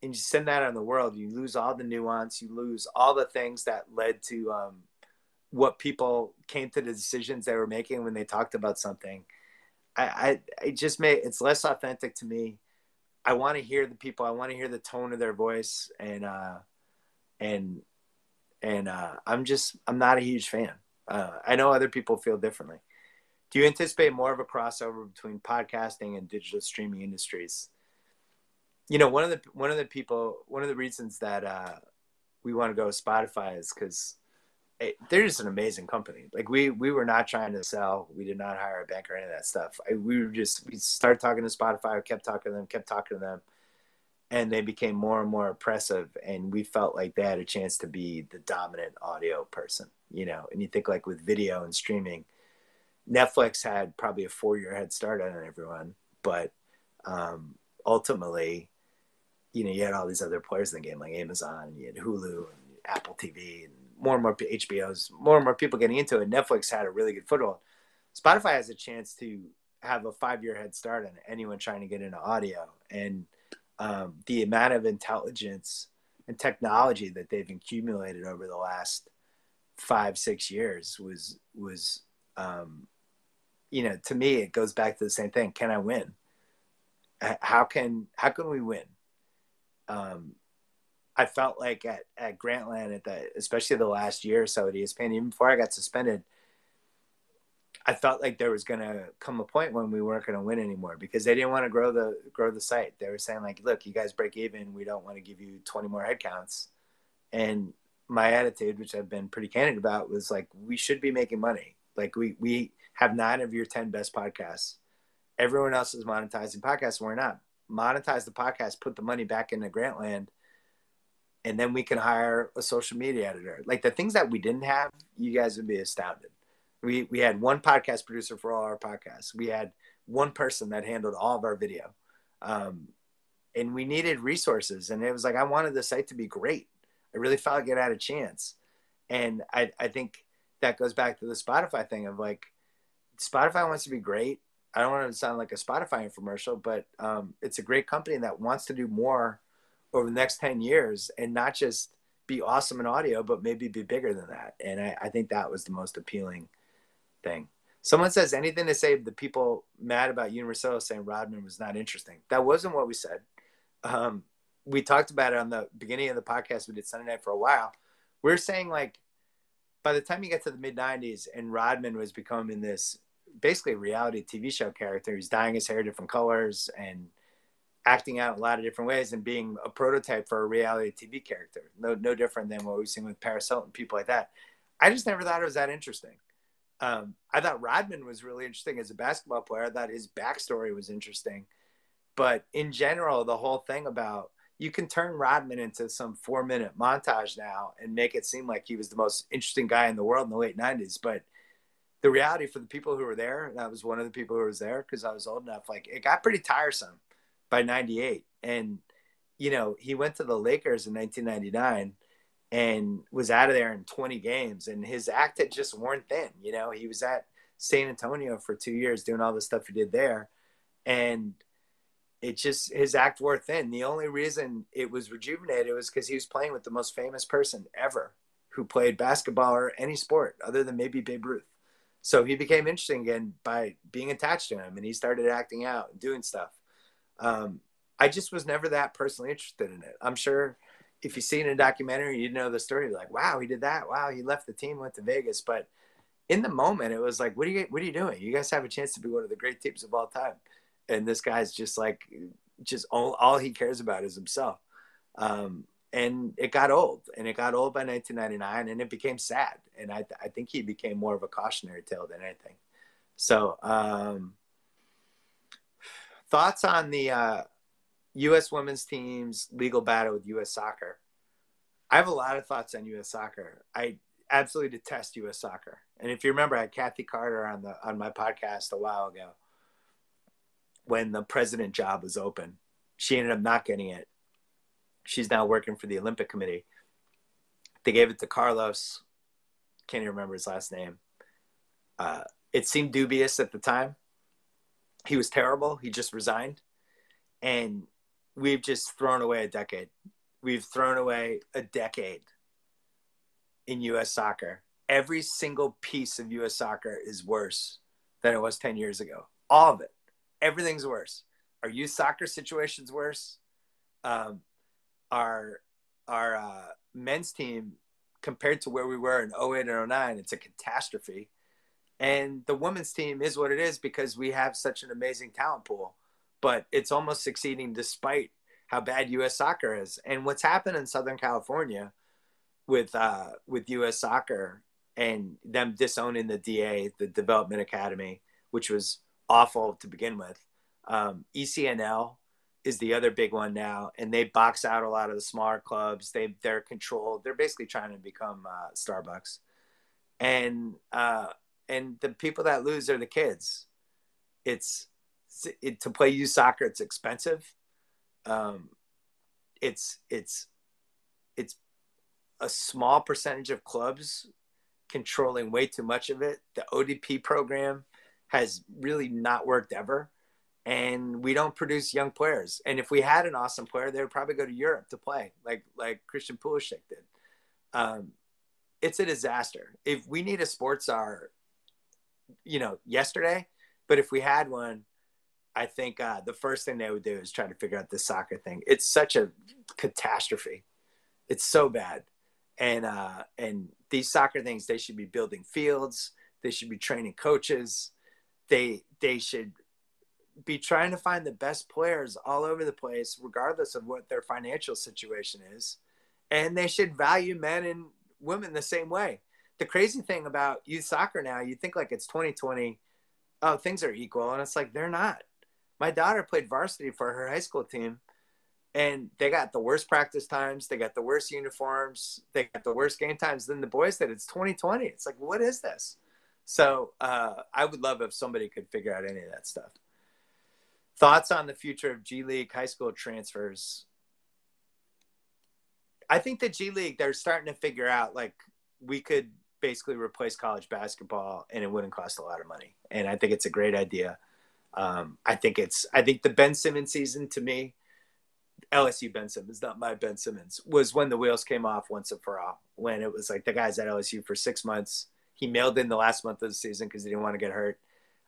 and you send that out in the world, you lose all the nuance, you lose all the things that led to um, what people came to the decisions they were making when they talked about something. I, I, I just made it's less authentic to me. I want to hear the people. I want to hear the tone of their voice, and uh, and and uh, I'm just I'm not a huge fan. Uh, I know other people feel differently. Do you anticipate more of a crossover between podcasting and digital streaming industries? You know, one of the one of the people one of the reasons that uh, we want to go with Spotify is because they're just an amazing company. Like we we were not trying to sell. We did not hire a banker or any of that stuff. I, we were just we started talking to Spotify. kept talking to them. Kept talking to them. and they became more and more oppressive and we felt like they had a chance to be the dominant audio person you know and you think like with video and streaming netflix had probably a four year head start on everyone but um, ultimately you know you had all these other players in the game like amazon and you had hulu and apple tv and more and more hbos more and more people getting into it. Netflix had a really good foothold. Spotify has a chance to have a five year head start on anyone trying to get into audio. And um, the amount of intelligence and technology that they've accumulated over the last five six years was was um, you know to me it goes back to the same thing can i win how can how can we win um, i felt like at, at grantland at the especially the last year or so at espn even before i got suspended I felt like there was going to come a point when we weren't going to win anymore because they didn't want to grow the grow the site. They were saying like, "Look, you guys break even. We don't want to give you 20 more headcounts." And my attitude, which I've been pretty candid about, was like, "We should be making money. Like we we have nine of your 10 best podcasts. Everyone else is monetizing podcasts, we're not. Monetize the podcast, put the money back into Grantland." And then we can hire a social media editor. Like the things that we didn't have, you guys would be astounded we we had one podcast producer for all our podcasts. We had one person that handled all of our video, um, and we needed resources. And it was like I wanted the site to be great. I really felt like it had a chance, and I I think that goes back to the Spotify thing of like Spotify wants to be great. I don't want to sound like a Spotify infomercial, but um, it's a great company that wants to do more over the next 10 years and not just be awesome in audio, but maybe be bigger than that. And I, I think that was the most appealing thing. Someone says anything to say the people mad about Universal saying Rodman was not interesting. That wasn't what we said. Um, we talked about it on the beginning of the podcast. We did Sunday night for a while. We are saying like by the time you get to the mid '90s and Rodman was becoming this basically reality TV show character, he's dyeing his hair different colors and acting out a lot of different ways and being a prototype for a reality TV character. No, no different than what we've seen with Paris Hilton, people like that. I just never thought it was that interesting. Um, I thought Rodman was really interesting as a basketball player. I thought his backstory was interesting. But in general, the whole thing about you can turn Rodman into some four minute montage now and make it seem like he was the most interesting guy in the world in the late 90s. But the reality for the people who were there, and I was one of the people who was there because I was old enough, like it got pretty tiresome by 98. And, you know, he went to the Lakers in 1999 and was out of there in 20 games and his act had just worn thin you know? He was at san antonio for two years doing all the stuff he did there and it just his act wore thin. The only reason it was rejuvenated was because he was playing with the most famous person ever who played basketball or any sport other than maybe babe ruth so he became interesting again by being attached to him and he started acting out and doing stuff um, i just was never that personally interested in it i'm sure if you see in a documentary, you know the story. Like, wow, he did that. Wow, he left the team, went to Vegas. But in the moment, it was like, what are you, what are you doing? You guys have a chance to be one of the great teams of all time, and this guy's just like, just all, all he cares about is himself. Um, and it got old, and it got old by 1999, and it became sad. And I, I think he became more of a cautionary tale than anything. So, um, thoughts on the uh, U.S. women's team's legal battle with U.S. soccer. I have a lot of thoughts on U.S. soccer. I absolutely detest U.S. soccer. And if you remember, I had Kathy Carter on the on my podcast a while ago when the president job was open. She ended up not getting it. She's now working for the Olympic Committee. They gave it to Carlos. Can't even remember his last name. Uh, it seemed dubious at the time. He was terrible. He just resigned. And we've just thrown away a decade. We've thrown away a decade in U.S. soccer. Every single piece of U.S. soccer is worse than it was 10 years ago. All of it. Everything's worse. Our youth soccer situation's worse. Um, our our uh, men's team compared to where we were in 08 and 09, it's a catastrophe. And the women's team is what it is because we have such an amazing talent pool but it's almost succeeding despite how bad U.S. soccer is. And what's happened in Southern California with uh, with U.S. soccer and them disowning the DA, the Development Academy, which was awful to begin with. Um, ECNL is the other big one now, and they box out a lot of the smaller clubs. They they're controlled. They're basically trying to become uh, Starbucks, and uh, and the people that lose are the kids. It's it, to play youth soccer. It's expensive. Um, it's it's it's a small percentage of clubs controlling way too much of it. The ODP program has really not worked ever. And we don't produce young players. And if we had an awesome player, they would probably go to Europe to play, like like Christian Pulisic did. Um, it's a disaster. If we need a sports czar, you know, yesterday, but if we had one, I think uh, the first thing they would do is try to figure out the soccer thing. It's such a catastrophe. It's so bad, and uh, and these soccer things, they should be building fields. They should be training coaches they they should be trying to find the best players all over the place, regardless of what their financial situation is. And they should value men and women the same way. The crazy thing about youth soccer now, you think like it's 2020, oh, things are equal. And it's like, they're not. My daughter played varsity for her high school team, and they got the worst practice times. They got the worst uniforms. They got the worst game times than the boys did. It's 2020. It's like, what is this? So uh, I would love if somebody could figure out any of that stuff. Thoughts on the future of G League high school transfers? I think the G League they're starting to figure out like we could basically replace college basketball and it wouldn't cost a lot of money. And I think it's a great idea. Um, I think it's I think the Ben Simmons season to me, LSU Ben Simmons, not my Ben Simmons, was when the wheels came off once and for all. When it was like the guys at LSU for six months he mailed in the last month of the season because he didn't want to get hurt.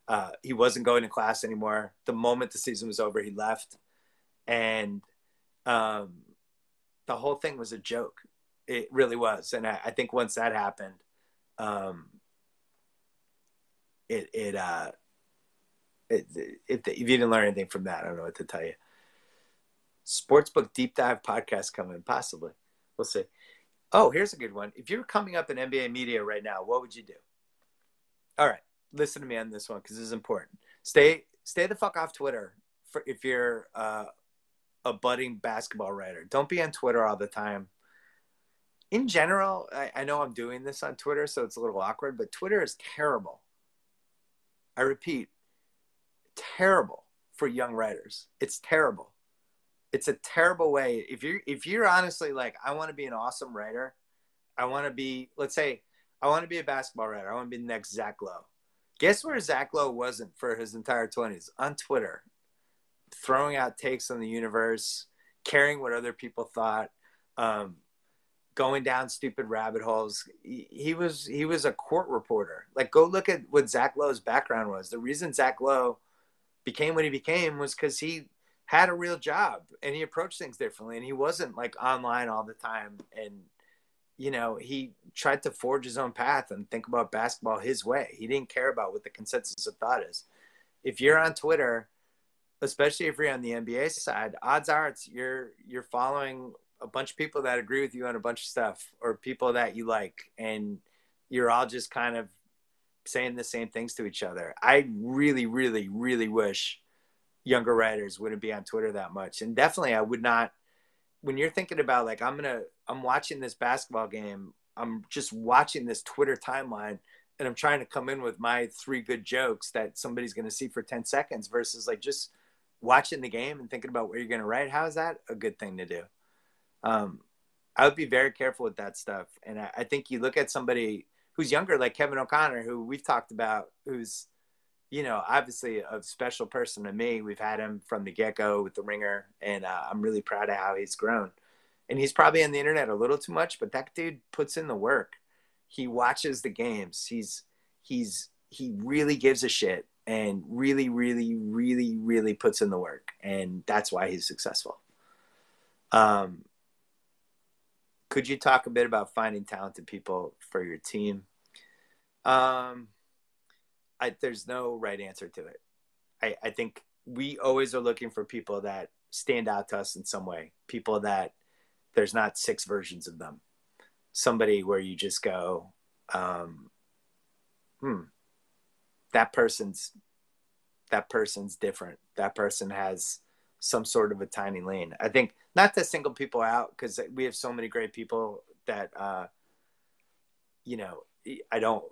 Uh, he wasn't going to class anymore. The moment the season was over, he left, and um, the whole thing was a joke. It really was, and I, I think once that happened, um, it it uh, it, if, if you didn't learn anything from that, I don't know what to tell you. Sportsbook deep dive podcast coming, possibly. We'll see. Oh, here's a good one. If you're coming up in NBA media right now, what would you do? All right, listen to me on this one because this is important. Stay stay the fuck off Twitter for if you're uh, a budding basketball writer. Don't be on Twitter all the time. In general, I, I know I'm doing this on Twitter, so it's a little awkward, but Twitter is terrible. I repeat, terrible for young writers. It's terrible it's a terrible way if you're if you're honestly like i want to be an awesome writer i want to be let's say i want to be a basketball writer i want to be the next zach lowe guess where zach lowe wasn't for his entire 20s on twitter. Throwing out takes on the universe caring what other people thought um, going down stupid rabbit holes. He, he was he was a court reporter. Like go look at what zach lowe's background was. The reason zach lowe became what he became was because he had a real job and he approached things differently. And he wasn't like online all the time and you know he tried to forge his own path and think about basketball his way. He didn't care about what the consensus of thought is. If you're on twitter especially if you're on the nba side odds are it's you're you're following a bunch of people that agree with you on a bunch of stuff or people that you like and you're all just kind of saying the same things to each other. I really really really wish younger writers wouldn't be on Twitter that much. And definitely I would not when you're thinking about like I'm gonna I'm watching this basketball game, I'm just watching this Twitter timeline and I'm trying to come in with my three good jokes that somebody's gonna see for 10 seconds versus like just watching the game and thinking about what you're gonna write. How is that a good thing to do? Um, I would be very careful with that stuff. And I, I think you look at somebody who's younger, like Kevin O'Connor, who we've talked about, who's you know, obviously a special person to me. We've had him from the get go with the ringer, and uh, I'm really proud of how he's grown. And he's probably on the internet a little too much, but that dude puts in the work. He watches the games. He's he's he really gives a shit and really, really, really, really puts in the work, and that's why he's successful. Um, could you talk a bit about finding talented people for your team? Um, I, there's no right answer to it. I, I think we always are looking for people that stand out to us in some way, people that there's not six versions of them. Somebody where you just go, um, hmm, that person's that person's different. That person has some sort of a tiny lane. I think not to single people out because we have so many great people that, uh, you know, I don't,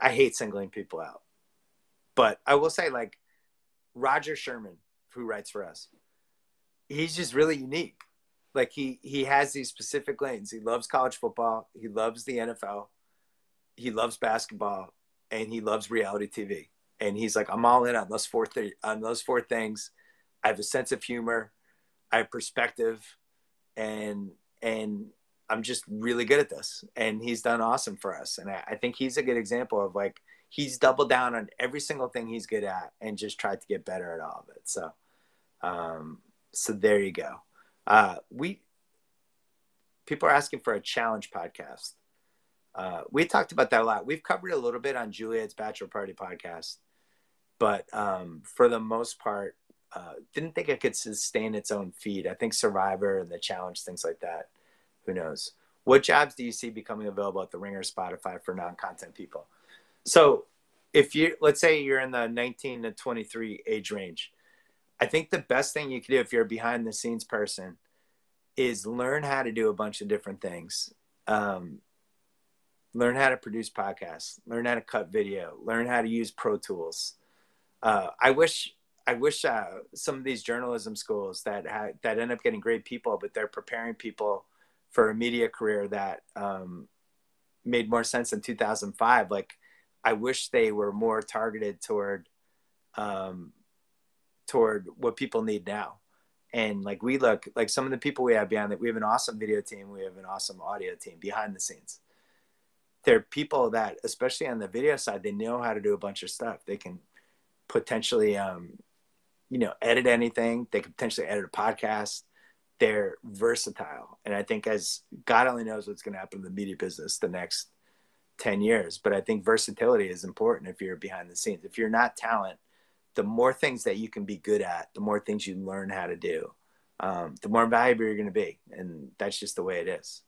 I hate singling people out. But I will say, like, Roger Sherman, who writes for us, he's just really unique. Like he he has these specific lanes. He loves college football. He loves the NFL. He loves basketball, and he loves reality TV. And he's like, I'm all in on those four th- on those four things. I have a sense of humor. I have perspective, and and I'm just really good at this. And he's done awesome for us. And I, I think he's a good example of like he's doubled down on every single thing he's good at and just tried to get better at all of it. So, um, so there you go. Uh, we people are asking for a challenge podcast. Uh, we talked about that a lot. We've covered a little bit on Juliet's Bachelor Party podcast, but um, for the most part, uh, didn't think it could sustain its own feed. I think Survivor and the challenge, things like that. Who knows? What jobs do you see becoming available at the Ringer, Spotify for non-content people? So, if you let's say you're in the 19 to 23 age range, I think the best thing you can do if you're a behind the scenes person is learn how to do a bunch of different things. Um, learn how to produce podcasts, learn how to cut video, learn how to use Pro Tools. Uh, I wish I wish uh, some of these journalism schools that ha- that end up getting great people, but they're preparing people for a media career that um, made more sense in 2005. Like, I wish they were more targeted toward um, toward what people need now. And like we look like some of the people we have behind that we have an awesome video team, we have an awesome audio team behind the scenes. They're people that, especially on the video side, they know how to do a bunch of stuff. They can potentially, um, you know, edit anything. They can potentially edit a podcast. They're versatile, and I think as God only knows what's going to happen in the media business the next ten years. But I think versatility is important if you're behind the scenes. If you're not talent, the more things that you can be good at, the more things you learn how to do, um, the more valuable you're going to be. And that's just the way it is.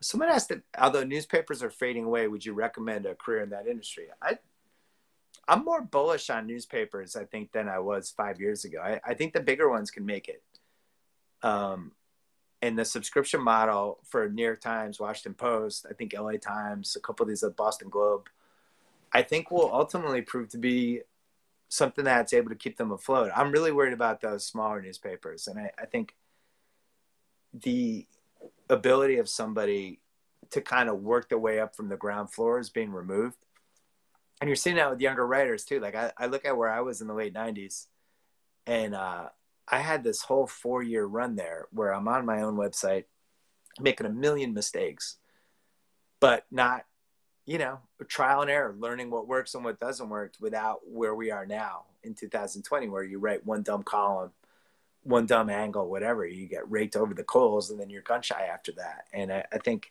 Someone asked that although newspapers are fading away, would you recommend a career in that industry? I, I'm more bullish on newspapers, I think, than I was five years ago. I, I think the bigger ones can make it. Um, and the subscription model for New York Times, Washington Post, I think LA Times, a couple of these at Boston Globe, I think will ultimately prove to be something that's able to keep them afloat. I'm really worried about those smaller newspapers. And I, I think the ability of somebody to kind of work their way up from the ground floor is being removed. And you're seeing that with younger writers too. Like I, I look at where I was in the late 90s and uh, I had this whole four year run there where I'm on my own website making a million mistakes, but not you know, trial and error, learning what works and what doesn't work without where we are now in 2020, where you write one dumb column, one dumb angle, whatever, you get raked over the coals and then you're gun shy after that. And I, I think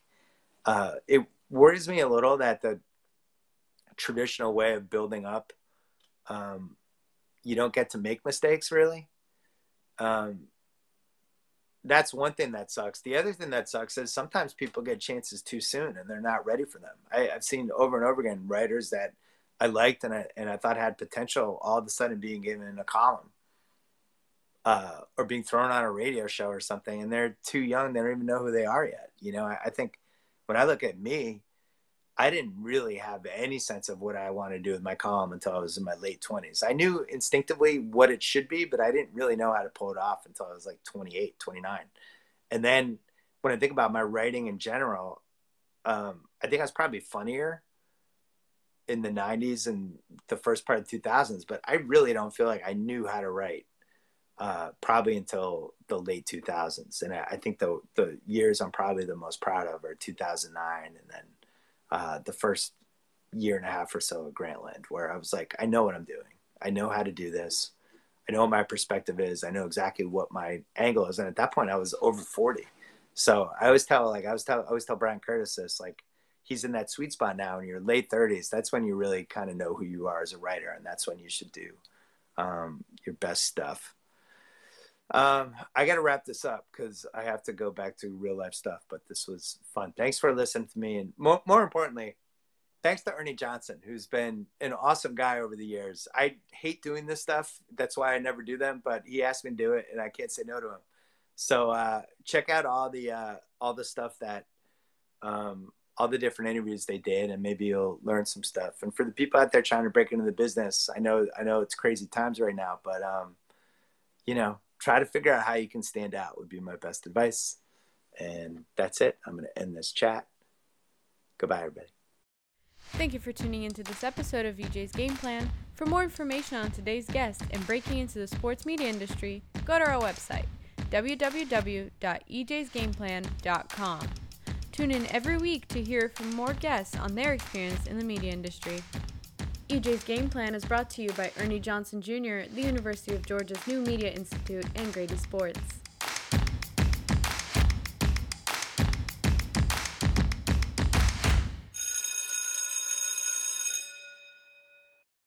uh, it worries me a little that the traditional way of building up, um, you don't get to make mistakes really. Um, that's one thing that sucks. The other thing that sucks is sometimes people get chances too soon and they're not ready for them. I, have seen over and over again writers that I liked and I, and I thought had potential all of a sudden being given a column uh, or being thrown on a radio show or something and they're too young. They don't even know who they are yet. You know, I, I think when I look at me, I didn't really have any sense of what I wanted to do with my column until I was in my late 20s. I knew instinctively what it should be, but I didn't really know how to pull it off until I was like 28, 29. And then when I think about my writing in general, um, I think I was probably funnier in the 90s and the first part of the 2000s, but I really don't feel like I knew how to write uh, probably until the late 2000s. And I, I think the, the years I'm probably the most proud of are 2009 and then uh, the first year and a half or so at Grantland, where I was like, I know what I'm doing. I know how to do this. I know what my perspective is. I know exactly what my angle is. And at that point, I was over 40. So I always tell, like, I was tell, I always tell Bryan Curtis this, like, he's in that sweet spot now in your late 30s. That's when you really kind of know who you are as a writer. And that's when you should do um, your best stuff. Um, I got to wrap this up because I have to go back to real life stuff. But this was fun. Thanks for listening to me, and more, more importantly, thanks to Ernie Johnson, who's been an awesome guy over the years. I hate doing this stuff. That's why I never do them, but he asked me to do it and I can't say no to him. So uh, check out all the uh, all the stuff that um, all the different interviews they did and maybe you'll learn some stuff. And for the people out there trying to break into the business, I know I know it's crazy times right now, but um, you know, try to figure out how you can stand out would be my best advice. And that's it. I'm going to end this chat. Goodbye, everybody.
Thank you for tuning into this episode of EJ's Game Plan. For more information on today's guest and breaking into the sports media industry, go to our website, www.ejsgameplan.com. Tune in every week to hear from more guests on their experience in the media industry. EJ's Game Plan is brought to you by Ernie Johnson Jr., the University of Georgia's new Media Institute, and Grady Sports.